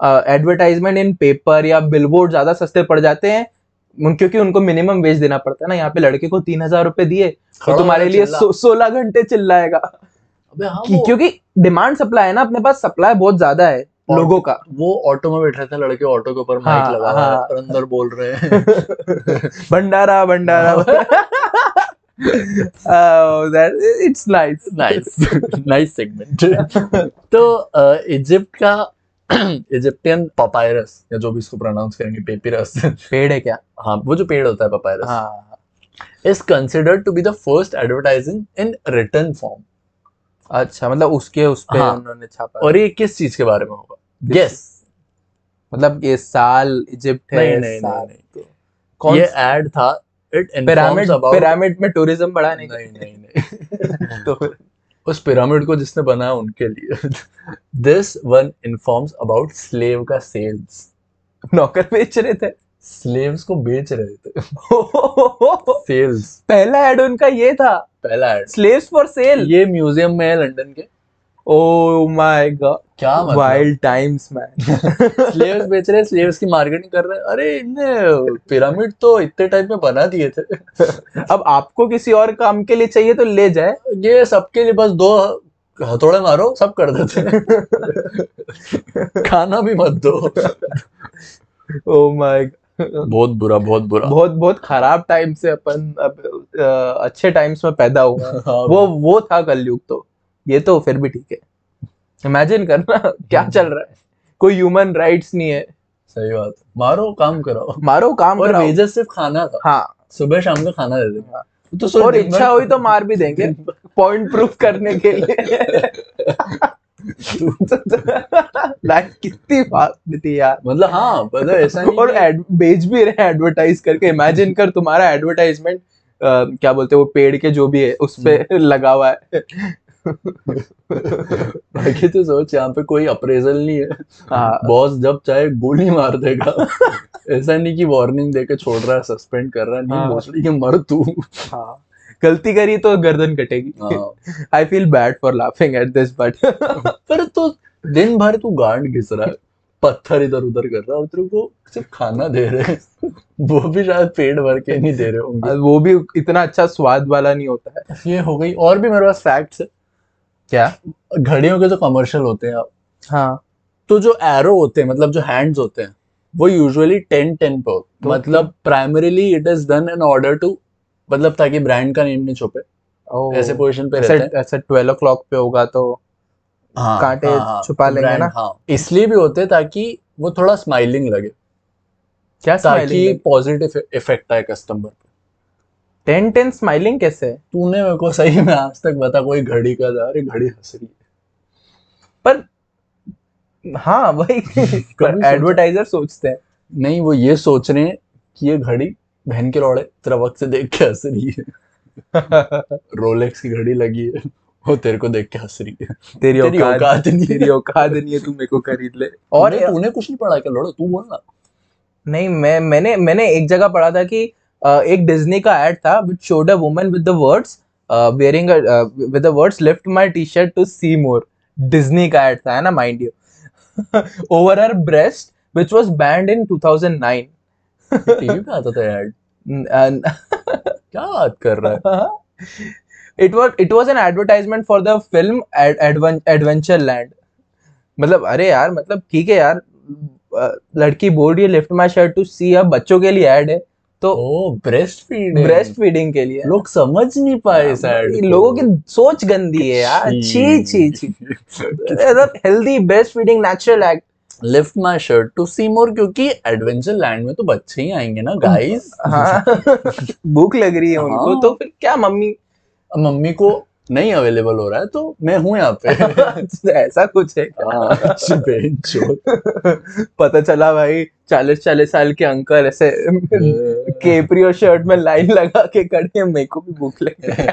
Speaker 1: एडवर्टाइजमेंट इन पेपर या बिलबोर्ड ज़्यादा सस्ते पड़ जाते हैं क्योंकि उनको मिनिमम वेज देना पड़ता है ना यहाँ पे लड़के को तीन हज़ार रुपए दिए तो तुम्हारे लिए सोलह घंटे चिल्लाएगा।
Speaker 2: हाँ
Speaker 1: क्योंकि डिमांड सप्लाई है ना अपने पास सप्लाई बहुत ज़्यादा है लोगों का।
Speaker 2: वो ऑटो में बैठ रहे थे लड़के ऑटो के ऊपर
Speaker 1: हाँ,
Speaker 2: माइक लगा।
Speaker 1: है।
Speaker 2: और अंदर बोल रहे हैं।
Speaker 1: भंडारा भंडारा। It's nice
Speaker 2: nice nice segment तो इजिप्ट का इजिप्टियन पपायरस या जो भी इसको प्रोनाउंस करेंगे पेपिरस
Speaker 1: पेड़ है क्या?
Speaker 2: हाँ वो जो पेड़ होता है पपायरस
Speaker 1: हाँ।
Speaker 2: Is considered to be the first advertising in written form.
Speaker 1: अच्छा मतलब उसके उस पे
Speaker 2: हाँ।
Speaker 1: उन्होंने छापा
Speaker 2: और ये किस चीज़ के बारे में होगा? यस
Speaker 1: मतलब ये साल इजिप्ट है
Speaker 2: नहीं, नहीं,
Speaker 1: साल
Speaker 2: नहीं,
Speaker 1: तो कौन
Speaker 2: ये एड था इट
Speaker 1: पिरामिड पिरामिड में टूरिज़्म बढ़ाने
Speaker 2: नहीं नहीं नहीं।
Speaker 1: तो
Speaker 2: उस पिरामिड को जिसने बनाया उनके लिए। This one informs about slave का सेल्स
Speaker 1: नौकर बेच रहे थे।
Speaker 2: स्लेव्स को बेच रहे थे। सेल्स
Speaker 1: पहला एड उनका ये था।
Speaker 2: पहला एड
Speaker 1: स्लेव्स फॉर सेल
Speaker 2: ये म्यूज़ियम में है लंदन के।
Speaker 1: ओ माय गॉड
Speaker 2: क्या
Speaker 1: वाइल्ड टाइम्स मैन
Speaker 2: स्लेव्स बेच रहे स्लेव्स की मार्केटिंग कर रहे हैं। अरे इनने पिरामिड तो इतने टाइम में बना दिए थे।
Speaker 1: अब आपको किसी और काम के लिए चाहिए तो ले जाए।
Speaker 2: ये सबके लिए बस दो हथौड़े मारो सब कर देते खाना भी मत दो।
Speaker 1: ओ माय
Speaker 2: बहुत बुरा बहुत बुरा।
Speaker 1: बहुत बहुत खराब टाइम से अपन अब अच्छे टाइम्स में पैदा हुआ हाँ, वो वो था कलयुग तो। ये तो फिर भी ठीक है। इमेजिन करना क्या चल रहा है। कोई ह्यूमन राइट्स नहीं है।
Speaker 2: सही बात। मारो काम करो।
Speaker 1: मारो काम
Speaker 2: और
Speaker 1: कराओ।
Speaker 2: वेजेस सिर्फ़ खाना था।
Speaker 1: हाँ।
Speaker 2: सुबह शाम का खाना दे देंगे
Speaker 1: हाँ।
Speaker 2: तो सोच
Speaker 1: और इच्छा हुई तो मार भी देंगे। पॉइंट प्रूफ करने के लिए। लाइक कितनी बात थी यार।
Speaker 2: मतलब हाँ मतलब ऐसा नहीं
Speaker 1: और बेच भी रहे एडवर्टाइज करके। इमेजिन कर तुम्हारा एडवर्टाइजमेंट क्या बोलते हैं वो पेड़ के जो भी है उस पे
Speaker 2: हम्म।
Speaker 1: लगा हुआ है।
Speaker 2: बाकी तो सोच यहाँ पे कोई अप्रेजल नहीं है।
Speaker 1: हाँ।
Speaker 2: बॉस जब चाहे गोली मार देगा। ऐसा नहीं कि वार्निंग देके छोड़ रहा है सस्पेंड कर रहा है। नहीं
Speaker 1: हाँ।
Speaker 2: मोस्टली कि मर तू।
Speaker 1: हाँ। गलती करी तो गर्दन कटेगी।
Speaker 2: हाँ।
Speaker 1: I feel bad for laughing at this but
Speaker 2: पर तो दिन भर तू गांड घिस रहा है। पत्थर इधर उधर कर रहा है। और तेरे को सिर्फ़ खाना दे रहे हैं। वो भी शायद पेट भर के नहीं दे रहे होंगे।
Speaker 1: वो भी इतना अच्छा स्वाद वाला नहीं होता है।
Speaker 2: ये हो गई। और भी मेरे पास फैक्ट्स है।
Speaker 1: क्या?
Speaker 2: घड़ियों के जो कमर्शियल होते हैं
Speaker 1: हाँ।
Speaker 2: तो जो एरो होते हैं मतलब जो हैंड्स होते हैं वो यूजुअली टेन टेन पे होते
Speaker 1: तो
Speaker 2: हैं मतलब primarily it is done in order to मतलब ताकि ब्रांड का नेम नहीं छुपे। ऐसे पोजीशन पे
Speaker 1: ऐसे
Speaker 2: रहते हैं।
Speaker 1: ऐसे ट्वेल्व ओ क्लॉक पे होगा तो
Speaker 2: हाँ,
Speaker 1: कांटे
Speaker 2: हाँ, हाँ,
Speaker 1: छुपा लेंगे ना?
Speaker 2: हाँ। इसलिए भी होते हैं ताकि वो थोड़ा स्माइलिंग लगे।
Speaker 1: क्या
Speaker 2: ताकि पॉजिटिव इफ़ेक्ट आए कस्टमर पे।
Speaker 1: टेन टेन स्माइलिंग कैसे
Speaker 2: तूने मेरे को सही में आज तक बता कोई घड़ी का था अरे घड़ी हंस रही है।
Speaker 1: पर हाँ वही। पर एडवर्टाइजर सोचते हैं।
Speaker 2: नहीं वो ये सोच रहे हैं कि ये घड़ी बहन के लौड़े तेरा वक्त से देख के हंस रही है। रोलेक्स की घड़ी लगी है वो तेरे को देख के हंस रही है।
Speaker 1: तेरी औकात
Speaker 2: नहीं
Speaker 1: तेरी
Speaker 2: है
Speaker 1: औकात नहीं है तू मेरे को खरीद ले।
Speaker 2: और तूने कुछ नहीं पढ़ा क्या? लौड़ो तू बोल ना
Speaker 1: नहीं मैं मैंने मैंने एक जगह पढ़ा था कि एक डिज्नी का एड था which showed a woman with the words wearing with the words lift my T shirt to see more Disney का एड था है ना mind you over her breast which was banned in 2009
Speaker 2: TV पे आता था ऐड क्या बात कर रहा है?
Speaker 1: It was an advertisement for the film Ad, Adven- adventure land. मतलब अरे यार मतलब ठीक है यार लड़की बोल रही है lift my shirt to see अब बच्चों के लिए ऐड है। तो
Speaker 2: ब्रेस्ट फीडिंग
Speaker 1: ब्रेस्ट फीडिंग के लिए।
Speaker 2: लोग समझ नहीं पाए
Speaker 1: सर लोगों की सोच गंदी है यार। छी। छी छी healthy breast feeding natural act
Speaker 2: lift my shirt to see more क्योंकि एडवेंचर लैंड में तो बच्चे ही आएँगे ना गाइस
Speaker 1: हाँ। भूख लग रही है उनको
Speaker 2: हाँ।
Speaker 1: तो फिर क्या मम्मी?
Speaker 2: मम्मी को नहीं अवेलेबल हो रहा है तो मैं हूँ यहाँ पे।
Speaker 1: ऐसा कुछ है क्या?
Speaker 2: हाँ,
Speaker 1: पता चला भाई चालीस चालीस साल के अंकल ऐसे केपरी और शर्ट में लाइन लगा के खड़े हैं मेरे को भी भूख लग। है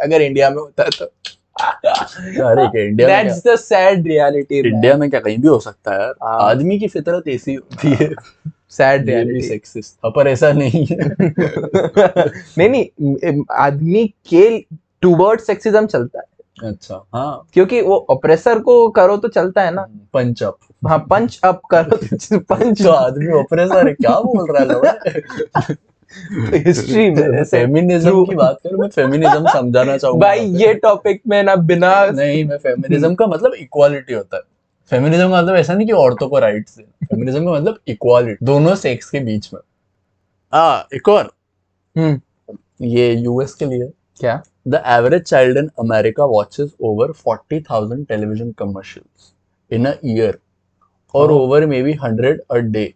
Speaker 1: अगर इंडिया में होता तो।
Speaker 2: अरे क्या इंडिया में
Speaker 1: दैट्स द सैड रियलिटी
Speaker 2: क्या इंडिया में क्या कहीं भी हो सकता है
Speaker 1: हाँ।
Speaker 2: आदमी की फितरत ऐसी होती है।
Speaker 1: सैड रियलिटी
Speaker 2: सेक्सिस्ट पर ऐसा नहीं है।
Speaker 1: नहीं नहीं आदमी के टूवर्ड सेक्सिज्म चलता है।
Speaker 2: अच्छा हाँ।
Speaker 1: क्योंकि वो ऑपरेसर को करो तो चलता है ना।
Speaker 2: पंच अप
Speaker 1: हाँ पंच अप करो तो पंच
Speaker 2: जो आदमी ऑपरेटर है क्या बोल रहा है
Speaker 1: हिस्ट्री में
Speaker 2: फेमिनिज्म की बात करूँ मैं फेमिनिज्म समझाना चाहूँगा
Speaker 1: भाई ये टॉपिक में ना बिना
Speaker 2: नहीं मैं फेमिनिज्म का मतलब इक्वालिटी होता है। फेमिनिज्म का मतलब ऐसा नहीं कि औरतों को राइट्स है फेमिनिज्म का मतलब इक्वालिटी दोनों सेक्स के बीच में। आ एक और।
Speaker 1: हम्म।
Speaker 2: ये यूएस के लिए।
Speaker 1: क्या?
Speaker 2: The average child in America watches over 40,000 television commercials in a year और
Speaker 1: Oh.
Speaker 2: Over maybe 100 a day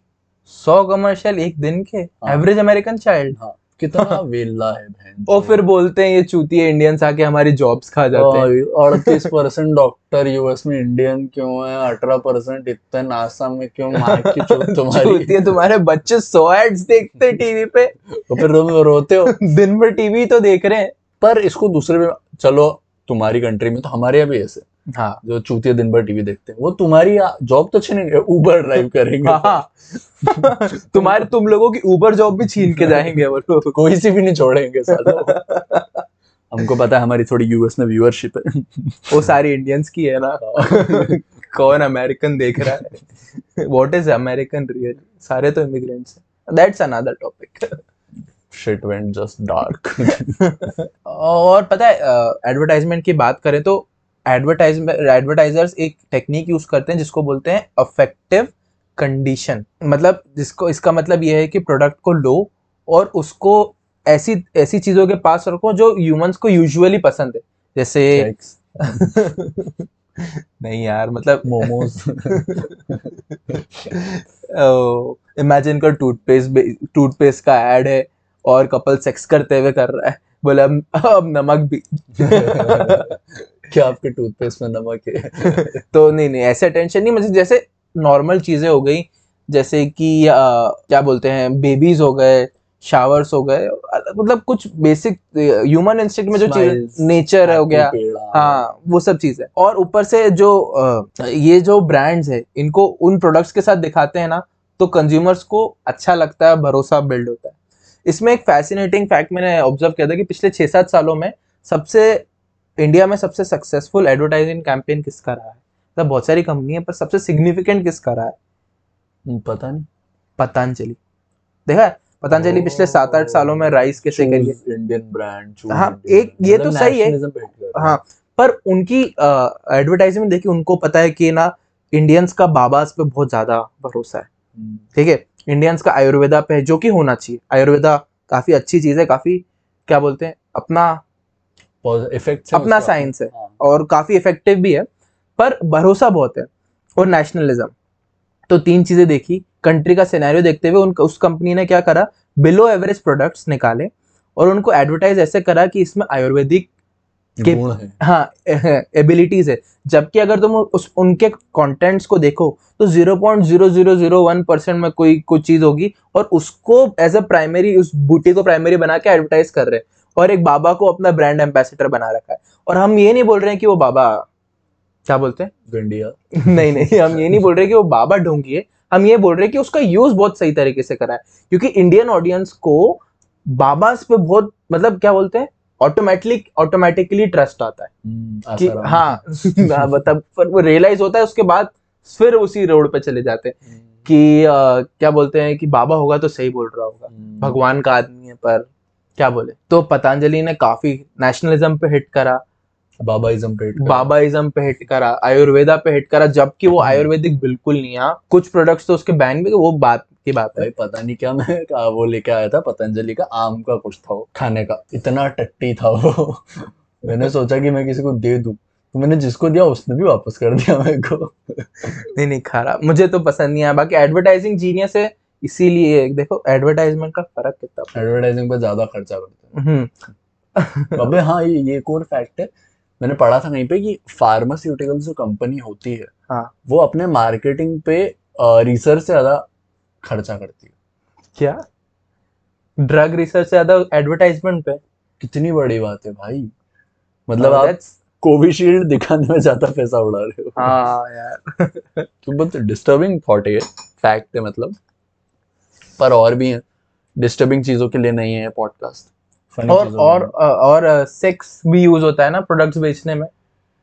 Speaker 1: सौ कमर्शियल एक दिन के?
Speaker 2: हाँ।
Speaker 1: एवरेज अमेरिकन चाइल्ड
Speaker 2: हाँ। कितना वेला है बहन
Speaker 1: और फिर बोलते हैं ये चूतिए इंडियंस आके हमारी जॉब्स खा जाते हैं.
Speaker 2: अड़तीस परसेंट डॉक्टर यूएस में इंडियन क्यों है? अठारह परसेंट इतने नासा में क्यों चूत तुम्हारी?
Speaker 1: चूतिए तुम्हारे बच्चे सौ एड्स देखते हैं टीवी पे।
Speaker 2: तो फिर तुम रोते हो?
Speaker 1: दिन भर टीवी तो देख रहे हैं।
Speaker 2: पर इसको दूसरे में चलो तुम्हारी कंट्री में तो हमारे यहाँ भी ऐसे
Speaker 1: हाँ।
Speaker 2: जो चूतिया दिन भर टीवी देखते हैं। वो तुम्हारी जॉब तो छीनेंगे उबर ड्राइव करेंगे।
Speaker 1: हाँ तुम्हारे तुम लोगों की ऊबर जॉब भी छीन के जाएँगे वो लोग।
Speaker 2: कोई सी भी नहीं छोड़ेंगे हमको पता है हमारी थोड़ी यूएस में व्यूअरशिप है।
Speaker 1: वो सारी इंडियंस की है ना। कौन अमेरिकन देख रहा है? व्हाट इज़ अमेरिकन रियल सारे तो इमिग्रेंट्स हैं। That's another topic
Speaker 2: shit went just dark
Speaker 1: और पता है एडवर्टाइजमेंट की बात करें तो एडवर्टाइजमेंट एडवर्टाइजर्स एक टेक्निक यूज़ करते हैं जिसको बोलते हैं अफेक्टिव कंडीशन मतलब जिसको इसका मतलब ये है कि प्रोडक्ट को लो और उसको ऐसी ऐसी चीज़ों के पास रखो जो ह्यूमंस को यूजुअली पसंद है। जैसे नहीं यार मतलब
Speaker 2: मोमोज
Speaker 1: इमेजिन कर टूथपेस्ट टूथपेस्ट का एड है। और कपल सेक्स करते हुए कर रहा है। बोले अब अब नमक भी।
Speaker 2: क्या आपके टूथपेस्ट में नमक है?
Speaker 1: तो नहीं नहीं ऐसे टेंशन नहीं मतलब जैसे नॉर्मल चीज़ें हो गई जैसे कि आ, क्या बोलते हैं बेबीज हो गए शावर्स हो गए मतलब कुछ बेसिक ह्यूमन इंस्टिंक्ट में जो चीज़ नेचर हो गया हाँ वो सब चीज़ है। और ऊपर से जो आ, ये जो ब्रांड्स है इनको उन प्रोडक्ट्स के साथ दिखाते हैं ना तो कंज्यूमर्स को अच्छा लगता है भरोसा बिल्ड होता है। इसमें एक फैसिनेटिंग फैक्ट मैंने ऑब्ज़र्व किया था कि पिछले छह सात सालों में सबसे इंडिया में सबसे सक्सेसफुल एडवर्टाइजिंग कैंपेन किसका रहा है? मतलब बहुत सारी कंपनी है पर सबसे सिग्निफिकेंट किसका रहा है?
Speaker 2: हम्म, पता नहीं।
Speaker 1: पतंजलि। देखा है? पतंजलि पिछले सात आठ सालों में राइस कैसे करी है?
Speaker 2: इंडियन ब्रांड
Speaker 1: हाँ एक ये तो सही है। हाँ पर उनकी एडवर्टाइजमेंट देखिए उनको पता है कि ना इंडियंस का बाबास पे बहुत ज़्यादा भरोसा है।
Speaker 2: हम्म।
Speaker 1: ठीक है? इंडियंस का आयुर्वेदा पे है जो कि होना चाहिए। आयुर्वेदा काफ़ी अच्छी चीज़ है काफ़ी क्या बोलते हैं अपना
Speaker 2: इफ़ेक्ट
Speaker 1: अपना साइंस है
Speaker 2: हाँ।
Speaker 1: और काफ़ी इफ़ेक्टिव भी है पर भरोसा बहुत है और नेशनलिज्म तो तीन चीज़ें देखी कंट्री का सिनेरियो देखते हुए उन उस कंपनी ने क्या करा बिलो एवरेज प्रोडक्ट्स निकाले और उनको एडवर्टाइज ऐसे करा कि इसमें आयुर्वेदिक के
Speaker 2: हाँ।
Speaker 1: एबिलिटीज है जबकि अगर तुम उस उनके कंटेंट्स को देखो तो zero point zero zero zero one percent में कोई कोई चीज़ होगी और उसको एज अ प्राइमरी उस बूटी को प्राइमरी बना के एडवर्टाइज कर रहे हैं। और एक बाबा को अपना ब्रांड एम्बेसडर बना रखा है। और हम ये नहीं बोल रहे हैं कि वो बाबा क्या बोलते हैं?
Speaker 2: गंडिया।
Speaker 1: नहीं नहीं हम ये नहीं बोल रहे कि वो बाबा ढोंगी है हम ये बोल रहे हैं कि उसका यूज़ बहुत सही तरीके से करा है। क्योंकि इंडियन ऑडियंस को बाबास पे बहुत मतलब क्या बोलते हैं? ऑटोमेटिकली ऑटोमेटिकली ट्रस्ट आता है।
Speaker 2: हम्म,
Speaker 1: कि हाँ। मतलब पर वो रियलाइज़ होता है उसके बाद फिर उसी रोड पे चले जाते हैं।
Speaker 2: हम्म,
Speaker 1: कि अ, क्या बोलते हैं कि बाबा होगा तो सही बोल रहा होगा।
Speaker 2: हम्म,
Speaker 1: भगवान का आदमी है पर क्या बोले? तो पतंजलि ने काफ़ी नेशनलिज्म पे हिट करा।
Speaker 2: बाबाइज्म पे कर-
Speaker 1: बाबाइज्म पे हिट करा आयुर्वेदा पे हिट करा जबकि वो। आयुर्वेदिक बिल्कुल नहीं है। कुछ प्रोडक्ट्स तो उसके बैन भी वो बात की बात है
Speaker 2: पता नहीं क्या मैं का वो लेके आया था पतंजलि का आम का कुछ था वो खाने का। इतना टट्टी था वो। मैंने सोचा कि मैं किसी को दे दूँ। तो मैंने जिसको दिया उसने भी वापस कर दिया मेरे को।
Speaker 1: नहीं नहीं खरा। मुझे तो पसंद नहीं आया। बाकी एडवर्टाइजिंग जीनियस है इसीलिए देखो एडवर्टाइजमेंट का फ़र्क कितना
Speaker 2: एडवर्टाइजिंग पे ज़्यादा खर्चा करते
Speaker 1: हम्म।
Speaker 2: हैं अबे हाँ ये ये एक और फैक्ट है। मैंने पढ़ा था कहीं पे कि फार्मास्यूटिकल जो कंपनी होती है
Speaker 1: हाँ।
Speaker 2: वो अपने मार्केटिंग पे रिसर्च से ज़्यादा खर्चा करती है।
Speaker 1: क्या? ड्रग रिसर्च से ज़्यादा एडवर्टाइजमेंट पे?
Speaker 2: कितनी बड़ी बात है भाई। मतलब
Speaker 1: Oh,
Speaker 2: आप कोविशील्ड दिखाने में ज़्यादा पैसा उड़ा रहे हो।
Speaker 1: हाँ यार।
Speaker 2: तो बहुत डिस्टर्बिंग थॉट है फैक्ट है मतलब। पर और भी है। डिस्टर्बिंग चीज़ों के लिए नहीं है पॉडकास्ट
Speaker 1: और और और सेक्स भी यूज़ होता है ना प्रोडक्ट्स बेचने में।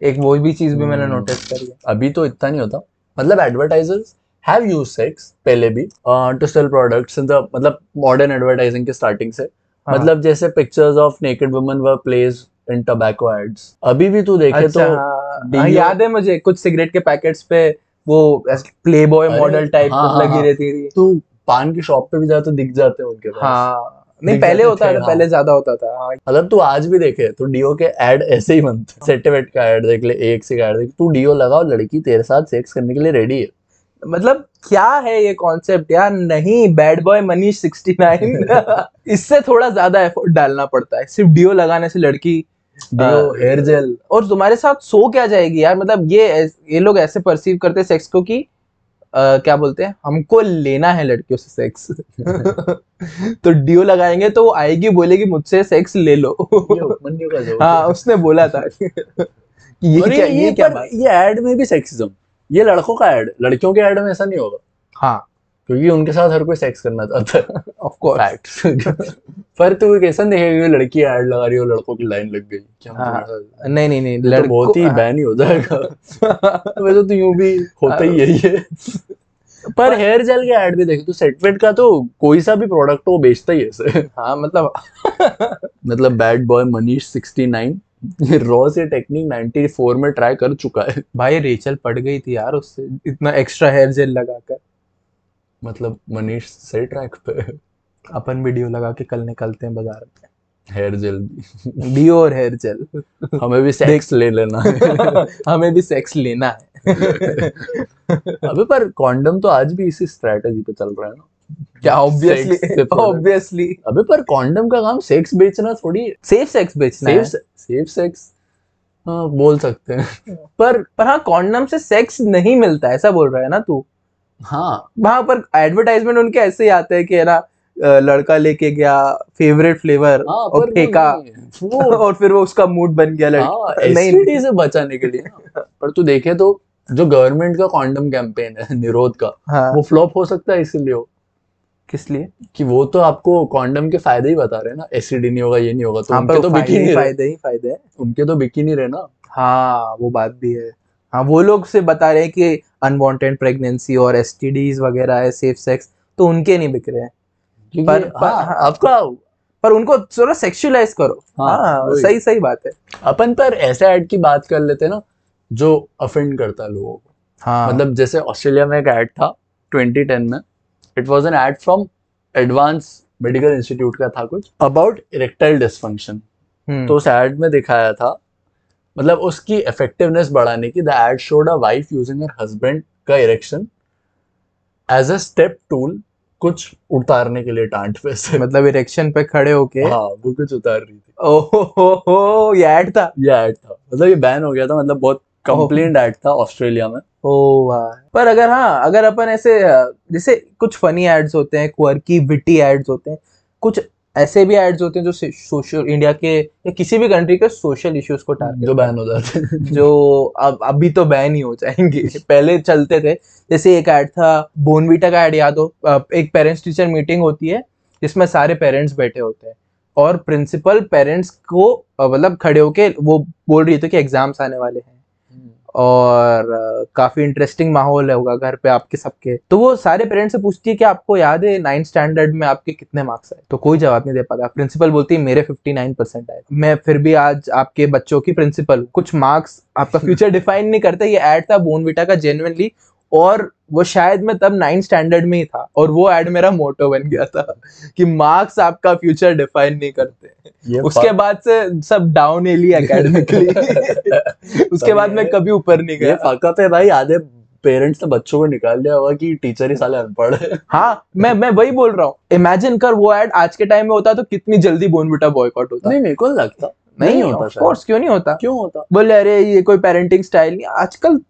Speaker 1: एक वो भी चीज़ भी मैंने। नोटिस करी है।
Speaker 2: अभी तो इतना नहीं होता। मतलब एडवर्टाइजर्स हैव यूज़ सेक्स पहले भी? To sell products in the मतलब मॉडर्न एडवर्टाइजिंग के स्टार्टिंग से।
Speaker 1: हाँ।
Speaker 2: मतलब जैसे pictures of naked woman were place in tobacco ads अभी भी तू देखे
Speaker 1: अच्छा
Speaker 2: तो
Speaker 1: हाँ, हाँ, याद है मुझे कुछ सिगरेट के पैकेट्स पे वो प्ले बॉय मॉडल टाइप
Speaker 2: हाँ,
Speaker 1: लगी
Speaker 2: हाँ।
Speaker 1: रहती थी।
Speaker 2: तू पान की शॉप पे भी जाए तो दिख जाते हैं उनके पास।
Speaker 1: हाँ। नहीं पहले होता
Speaker 2: थे।
Speaker 1: पहले ज़्यादा होता था
Speaker 2: मतलब तू आज भी देखे तो डियो के एड ऐसे ही बनते सेटेवेट का एड देख ले एक से एड देख तू डियो लगाओ लड़की तेरे साथ सेक्स करने के लिए रेडी है।
Speaker 1: मतलब क्या है ये कॉन्सेप्ट यार? नहीं बैड बॉय मनीष 69 इससे थोड़ा ज़्यादा एफर्ट डालना पड़ता है। सिर्फ़ डियो लगाने से लड़की
Speaker 2: हेयर जेल
Speaker 1: और तुम्हारे साथ सो क्या जाएगी यार? मतलब ये ये लोग ऐसे परसीव करते सेक्स को कि क्या बोलते हैं? हमको लेना है लड़कियों से सेक्स तो डियो लगाएँगे तो वो आएगी बोलेगी मुझसे सेक्स ले लो। हाँ उसने बोला था। कि ये क्या
Speaker 2: ये,
Speaker 1: ये क्या
Speaker 2: पर ये एड में भी सेक्सिज्म ये लड़कों का एड लड़कियों के एड में ऐसा नहीं होगा।
Speaker 1: हाँ।
Speaker 2: क्योंकि उनके साथ हर कोई सेक्स करना चाहता है।
Speaker 1: ऑफ़ कोर्स
Speaker 2: पर तू ऐसा देखेगा लड़की ऐड लगा रही हो लड़कों की लाइन लग गई। क्या
Speaker 1: हाँ, नहीं नहीं नहीं
Speaker 2: ये तो बहुत ही
Speaker 1: हाँ।
Speaker 2: बैन ही हो जाएगा। वैसे तो यूँ भी होता ही है ये। पर हेयर जेल के ऐड भी देखे तो सेटवेट का तो कोई सा भी प्रोडक्ट हो वो बेचता ही है ऐसे।
Speaker 1: हाँ मतलब
Speaker 2: मतलब बैड बॉय मनीष 69 रॉ से टेक्निक 94 में ट्राई कर चुका है।
Speaker 1: भाई रेचल पड़ गई थी यार उससे इतना एक्स्ट्रा हेयर जेल लगाकर।
Speaker 2: मतलब मनीष सही ट्रैक पे
Speaker 1: अपन वीडियो लगा के कल निकलते हैं बाज़ार में।
Speaker 2: हेयर जेल
Speaker 1: डियो और हेयर जेल
Speaker 2: हमें भी सेक्स ले लेना है।
Speaker 1: हमें भी सेक्स लेना है।
Speaker 2: अबे पर कॉन्डम तो आज भी इसी स्ट्रेटजी पे चल रहा है ना।
Speaker 1: क्या ऑब्वियसली ऑब्वियसली
Speaker 2: अबे पर कॉन्डम का काम सेक्स बेचना थोड़ी
Speaker 1: सेफ़ सेक्स बेचना
Speaker 2: सेफ़
Speaker 1: है।
Speaker 2: सेफ़ सेक्स हाँ बोल सकते हैं। पर
Speaker 1: पर हाँ कॉन्डम से सेक्स नहीं मिलता ऐसा बोल रहा है ना तू?
Speaker 2: हाँ।
Speaker 1: वहाँ पर एडवर्टाइजमेंट उनके ऐसे ही आते हैं कि है ना लड़का लेके गया फेवरेट फ्लेवर
Speaker 2: हाँ
Speaker 1: और फेंका और फिर वो उसका मूड बन गया
Speaker 2: हाँ
Speaker 1: लड़की नहीं
Speaker 2: से बचाने के लिए। पर तू देखे तो जो गवर्नमेंट का कॉन्डम कैंपेन है निरोध का
Speaker 1: हाँ।
Speaker 2: वो फ्लॉप हो सकता है इसीलिए हो।
Speaker 1: किस लिए?
Speaker 2: कि वो तो आपको कॉन्डम के फ़ायदे ही बता रहे हैं ना। एसटीडी नहीं होगा ये नहीं होगा तो
Speaker 1: हाँ
Speaker 2: उनके तो बिक ही
Speaker 1: ही
Speaker 2: नहीं
Speaker 1: फ़ायदे ही फ़ायदे हैं।
Speaker 2: उनके तो बिक ही नहीं रहे ना।
Speaker 1: हाँ वो बात भी है। हाँ वो लोग से बता रहे हैं कि अनवांटेड प्रेगनेंसी और एसटीडीज वगैरह है सेफ़ सेक्स तो उनके नहीं बिक रहे हैं। पर- पर-
Speaker 2: हाँ,
Speaker 1: हाँ।
Speaker 2: आपका
Speaker 1: पर उनको थोड़ा सेक्सुअलाइज करो।
Speaker 2: हाँ,
Speaker 1: हाँ सही सही बात है।
Speaker 2: अपन पर ऐसे ऐड की बात कर लेते हैं ना जो अफेंड करता है लोगों को।
Speaker 1: हाँ।
Speaker 2: मतलब जैसे ऑस्ट्रेलिया में एक ऐड था 2010 में। It was an ad from advance medical institute का था कुछ अबाउट इरेक्टाइल डिसफंक्शन तो उस एड में दिखाया था मतलब उसकी इफेक्टिवनेस बढ़ाने की the ad showed a wife using her husband का erection as a step tool कुछ उतारने के लिए टांट पे से।
Speaker 1: मतलब इरेक्शन पे खड़े होके।
Speaker 2: हाँ वो कुछ उतार रही थी।
Speaker 1: ओहो हो हो ये ऐड था।
Speaker 2: ये ऐड था। मतलब ये बैन हो गया था मतलब बहुत कंप्लेंट ऐड था ऑस्ट्रेलिया में।
Speaker 1: ओ पर अगर हाँ अगर अपन ऐसे जैसे कुछ फनी एड्स होते हैं क्वर्की विटी एड्स होते हैं कुछ ऐसे भी एड्स होते हैं जो सोशल इंडिया के या किसी भी कंट्री के सोशल इश्यूज़ को टारगेट
Speaker 2: जो बैन हो जाते हैं।
Speaker 1: जो अब अभी तो बैन ही हो जाएँगे। पहले चलते थे जैसे एक ऐड था बोनवीटा का ऐड याद हो एक पेरेंट्स टीचर मीटिंग होती है जिसमें सारे पेरेंट्स बैठे होते हैं। और प्रिंसिपल पेरेंट्स को मतलब खड़े होके वो बोल रही थी कि एग्ज़ाम्स आने वाले हैं। और काफ़ी इंटरेस्टिंग माहौल होगा घर पे आपके सबके। तो वो सारे पेरेंट्स से पूछती है कि आपको याद है नाइन्थ स्टैंडर्ड में आपके कितने मार्क्स आए? तो कोई जवाब नहीं दे पाता। प्रिंसिपल बोलती है, मेरे 59 परसेंट आए। मैं फिर भी आज आपके बच्चों की प्रिंसिपल कुछ मार्क्स आपका फ्यूचर डिफाइन नहीं करते। ये एड था बोनविटा का जेन्युइनली और वो शायद मैं तब नाइन्थ स्टैंडर्ड में ही था और वो एड मेरा मोटो बन गया था कि मार्क्स आपका फ्यूचर डिफाइन नहीं करते। उसके बाद से सब डाउन ही एकेडमिकली उसके बाद मैं कभी ऊपर नहीं गया।
Speaker 2: फकअप है भाई आधे पेरेंट्स ने बच्चों को निकाल दिया होगा कि टीचर ही साले अनपढ़ है।
Speaker 1: हाँ मैं मैं वही बोल रहा हूँ। इमेजिन कर वो एड आज के टाइम में होता तो कितनी जल्दी बोनविटा बॉयकॉट होता।
Speaker 2: नहीं मेरे को लगता।
Speaker 1: नहीं नहीं
Speaker 2: होता
Speaker 1: कोर्स क्यों नहीं होता?
Speaker 2: क्यों होता?
Speaker 1: बोले अरे ये कोई पेरेंटिंग स्टाइल नहीं आजकल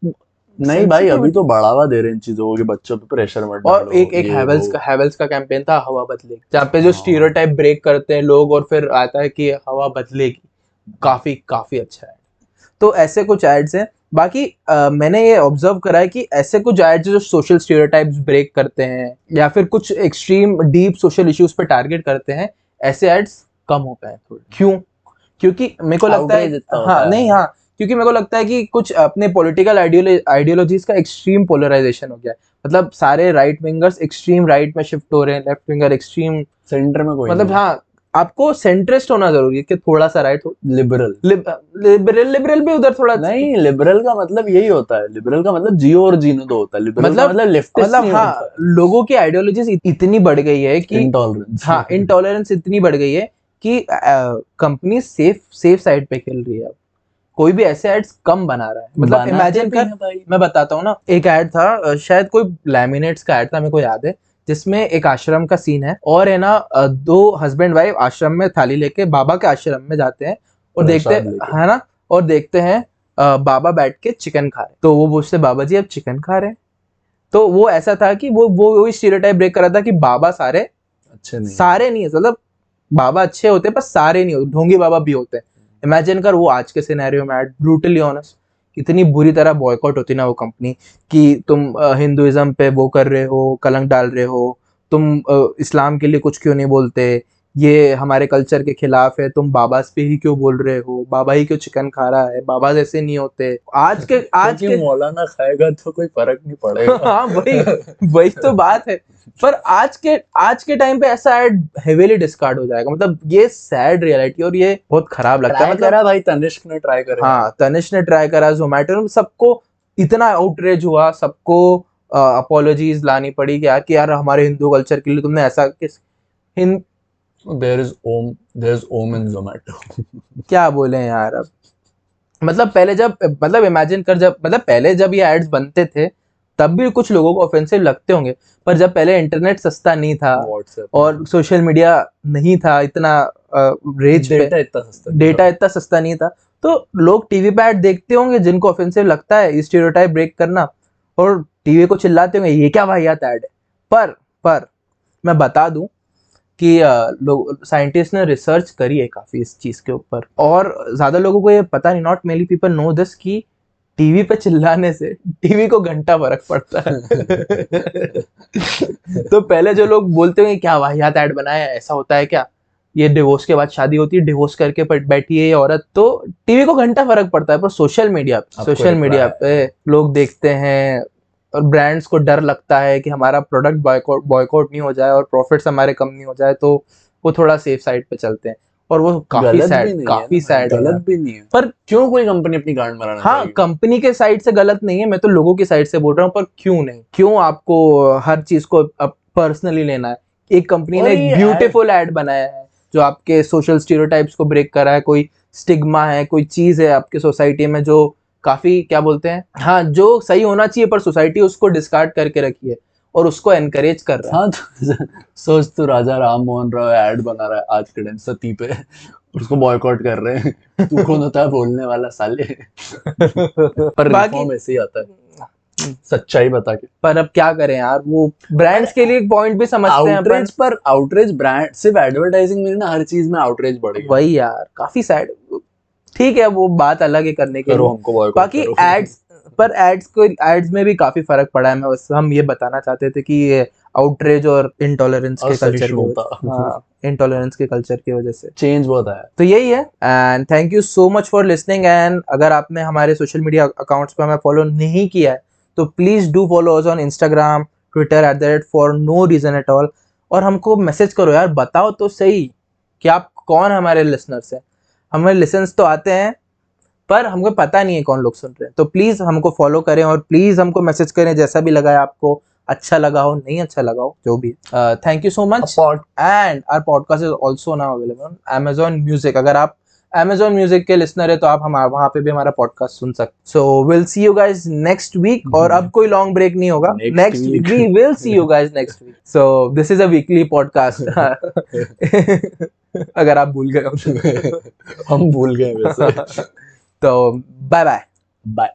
Speaker 2: नहीं भाई अभी तो बढ़ावा दे रहे हैं इन चीज़ों को बच्चों पे प्रेशर मत
Speaker 1: और एक एक हैवेल्स का हैवेल्स का कैंपेन था हवा बदलेगी जहाँ पे जो
Speaker 2: हाँ।
Speaker 1: स्टीरियोटाइप ब्रेक करते हैं लोग और फिर आता है कि हवा बदलेगी काफ़ी काफ़ी अच्छा है तो ऐसे कुछ एड्स हैं बाकी अ, मैंने ये ऑब्ज़र्व करा है कि ऐसे कुछ एड्स जो सोशल स्टीरियोटाइप्स ब्रेक करते हैं या फिर कुछ एक्सट्रीम डीप सोशल इश्यूज़ पे टारगेट करते हैं ऐसे एड्स कम हो गए थोड़े क्यों क्योंकि मेरे को लगता है हाँ
Speaker 2: है।
Speaker 1: नहीं हाँ क्योंकि मेरे को लगता है कि कुछ अपने पॉलिटिकल आइडियोलॉजीज का एक्सट्रीम पोलराइजेशन हो गया है। मतलब सारे राइट विंगर्स एक्सट्रीम राइट में शिफ्ट हो रहे हैं लेफ़्ट विंगर एक्सट्रीम
Speaker 2: सेंटर में कोई
Speaker 1: मतलब हाँ। आपको सेंट्रिस्ट होना ज़रूरी है कि थोड़ा सा राइट
Speaker 2: लिबरल
Speaker 1: लिबरल लिबरल भी उधर थोड़ा
Speaker 2: नहीं लिबरल का मतलब यही होता है। लिबरल का मतलब जियो और जीनो दो होता है। लिबरल
Speaker 1: मतलब-
Speaker 2: मतलब लेफ्टिस्ट
Speaker 1: मतलब हाँ लोगों की आइडियोलॉजीज इतनी बढ़ गई है कि
Speaker 2: इंटॉलरेंस
Speaker 1: हाँ इंटॉलरेंस इतनी बढ़ गई है कि कंपनी सेफ़ सेफ़ साइड पे खेल रही है अब। कोई भी ऐसे एड्स कम बना रहा है। मतलब इमेजिन कर मैं बताता हूँ ना एक ऐड था शायद कोई लैमिनेट्स का एड था मेरे को याद है जिसमें एक आश्रम का सीन है और है ना दो हस्बैंड वाइफ आश्रम में थाली लेके बाबा के आश्रम में जाते हैं और देखते
Speaker 2: प्रसाद
Speaker 1: है ना और देखते हैं बाबा बैठ के चिकन खा रहे तो वो पूछते बाबा जी अब चिकन खा रहे हैं? तो वो ऐसा था कि वो वो वही स्टीरियोटाइप ब्रेक कर रहा था कि बाबा सारे
Speaker 2: अच्छे नहीं
Speaker 1: सारे नहीं है मतलब बाबा अच्छे होते हैं पर सारे नहीं होते ढोंगी बाबा भी होते हैं। इमेजिन कर, वो आज के सिनेरियो में एट ब्रूटली ऑनेस्ट इतनी बुरी तरह बॉयकॉट होती ना वो कंपनी कि तुम हिंदुइज्म पे वो कर रहे हो, कलंक डाल रहे हो, तुम इस्लाम के लिए कुछ क्यों नहीं बोलते? ये हमारे कल्चर के खिलाफ है तुम बाबा पे ही क्यों बोल रहे हो? बाबा ही क्यों चिकन खा रहा है? बाबा ऐसे नहीं होते। आज के आज के
Speaker 2: मौलाना खाएगा तो कोई फ़र्क नहीं पड़ेगा।
Speaker 1: हाँ वही वही तो बात है। पर आज के आज के टाइम पे ऐसा एड हेवीली डिस्कार्ड हो जाएगा। मतलब ये सैड रियलिटी और ये बहुत खराब लगता है। मतलब
Speaker 2: भाई तनिष्क ने ट्राई करा।
Speaker 1: हाँ तनिष ने ट्राई करा जोमेटो सबको इतना आउटरेज हुआ सबको अपोलॉजीज लानी पड़ी कि यार कि यार हमारे हिंदू कल्चर के लिए तुमने ऐसा किस Hind
Speaker 2: there is Om there is Om in Zomato
Speaker 1: क्या बोले यार अब? मतलब पहले जब मतलब इमेजिन कर जब मतलब पहले जब ये एड्स बनते थे तब भी कुछ लोगों को ऑफेंसिव लगते होंगे पर जब पहले इंटरनेट सस्ता नहीं था
Speaker 2: व्हाट्सएप
Speaker 1: और सोशल मीडिया नहीं था इतना रेज पे
Speaker 2: डेटा इतना सस्ता नहीं
Speaker 1: डेटा इतना सस्ता नहीं था तो लोग टीवी पे एड देखते होंगे जिनको ऑफेंसिव लगता है स्टीरियोटाइप ब्रेक करना और टीवी को चिल्लाते होंगे ये क्या वाहियात ऐड है? पर पर मैं बता दूँ कि लोग साइंटिस्ट ने रिसर्च करी है काफ़ी इस चीज़ के ऊपर। और ज़्यादा लोगों को ये पता नहीं not many people know this कि टीवी पे चिल्लाने से टीवी को घंटा फ़र्क पड़ता है। तो पहले जो लोग बोलते होंगे क्या वाहियात ऐड बनाया ऐसा होता है क्या? ये डिवोर्स के बाद शादी होती है डिवोर्स करके बैठी है ये औरत तो टीवी को घंटा फ़र्क पड़ता है पर सोशल मीडिया सोशल मीडिया पे लोग देखते हैं ब्रांड्स को डर लगता है कि हमारा प्रोडक्ट बॉयकॉट बॉयकॉट नहीं हो जाए और प्रॉफिट्स हमारे कम नहीं हो जाए तो वो थोड़ा सेफ़ साइड पे चलते हैं। और वो काफ़ी सैड काफ़ी सैड
Speaker 2: गलत भी नहीं है।
Speaker 1: पर
Speaker 2: क्यों कोई कंपनी अपनी गांड बनाना
Speaker 1: हाँ कंपनी के साइड से गलत नहीं है मैं तो लोगों की साइड से बोल रहा हूँ पर क्यों नहीं? क्यों आपको हर चीज़ को पर्सनली लेना है? एक कंपनी ने एक ब्यूटीफुल एड बनाया है जो आपके सोशल स्टीरियोटाइप्स को ब्रेक कर रहा है कोई स्टिग्मा है कोई चीज़ है आपके सोसाइटी में जो काफ़ी क्या बोलते हैं हाँ जो सही होना चाहिए पर सोसाइटी उसको डिस्कार्ड करके रखी है और उसको एनकरेज कर रहा है।
Speaker 2: हाँ तो सोच तू राजा राम मोहन राव एड बना रहा है आज के टाइम सती पे उसको बॉयकॉट कर रहे हैं। तू कौन होता है बोलने वाला साले? पर
Speaker 1: बाकी-
Speaker 2: ऐसे ही आता है। सच्चाई बता के।
Speaker 1: पर अब क्या करें यार वो ब्रांड्स के लिए एक पॉइंट भी समझते हैं अपन।
Speaker 2: आउटरीच पर आउटरीच ब्रांड सिर्फ़ एडवर्टाइजिंग में ना हर चीज़ में आउटरीच बढ़ गया
Speaker 1: वही यार काफ़ी सैड ठीक है वो बात अलग है करने के लिए। बाकी एड्स पर एड्स को एड्स में भी काफ़ी फ़र्क पड़ा है। मैं बस हम ये बताना चाहते थे कि ये आउटरेज और इंटॉलरेंस के कल्चर की इंटॉलरेंस के कल्चर की वजह से।
Speaker 2: चेंज बहुत आया।
Speaker 1: तो यही है and thank you so much for listening and अगर आपने हमारे सोशल मीडिया अकाउंट्स पर हमें फॉलो नहीं किया है तो please do follow us on Instagram Twitter at the rate for no reason at all और हमको मैसेज करो यार बताओ तो सही कि आप कौन हमारे लिसनर्स हैं? हमें लेसन्स तो आते हैं पर हमको पता नहीं है कौन लोग सुन रहे हैं। तो प्लीज़ हमको फॉलो करें और प्लीज़ हमको मैसेज करें जैसा भी लगा है आपको अच्छा लगा हो नहीं अच्छा लगा हो जो भी। Thank you so much and our podcast is also now available on Amazon music अगर आप Amazon म्यूज़िक के लिसनर है तो आप हमारे वहाँ पे भी हमारा पॉडकास्ट सुन सकते so will see you guys next week और अब कोई लॉन्ग ब्रेक नहीं होगा। Next we will see you guys next week so this is a weekly podcast अगर आप भूल गए हो तो।
Speaker 2: हम भूल गए वैसे।
Speaker 1: तो बाय बाय
Speaker 2: बाय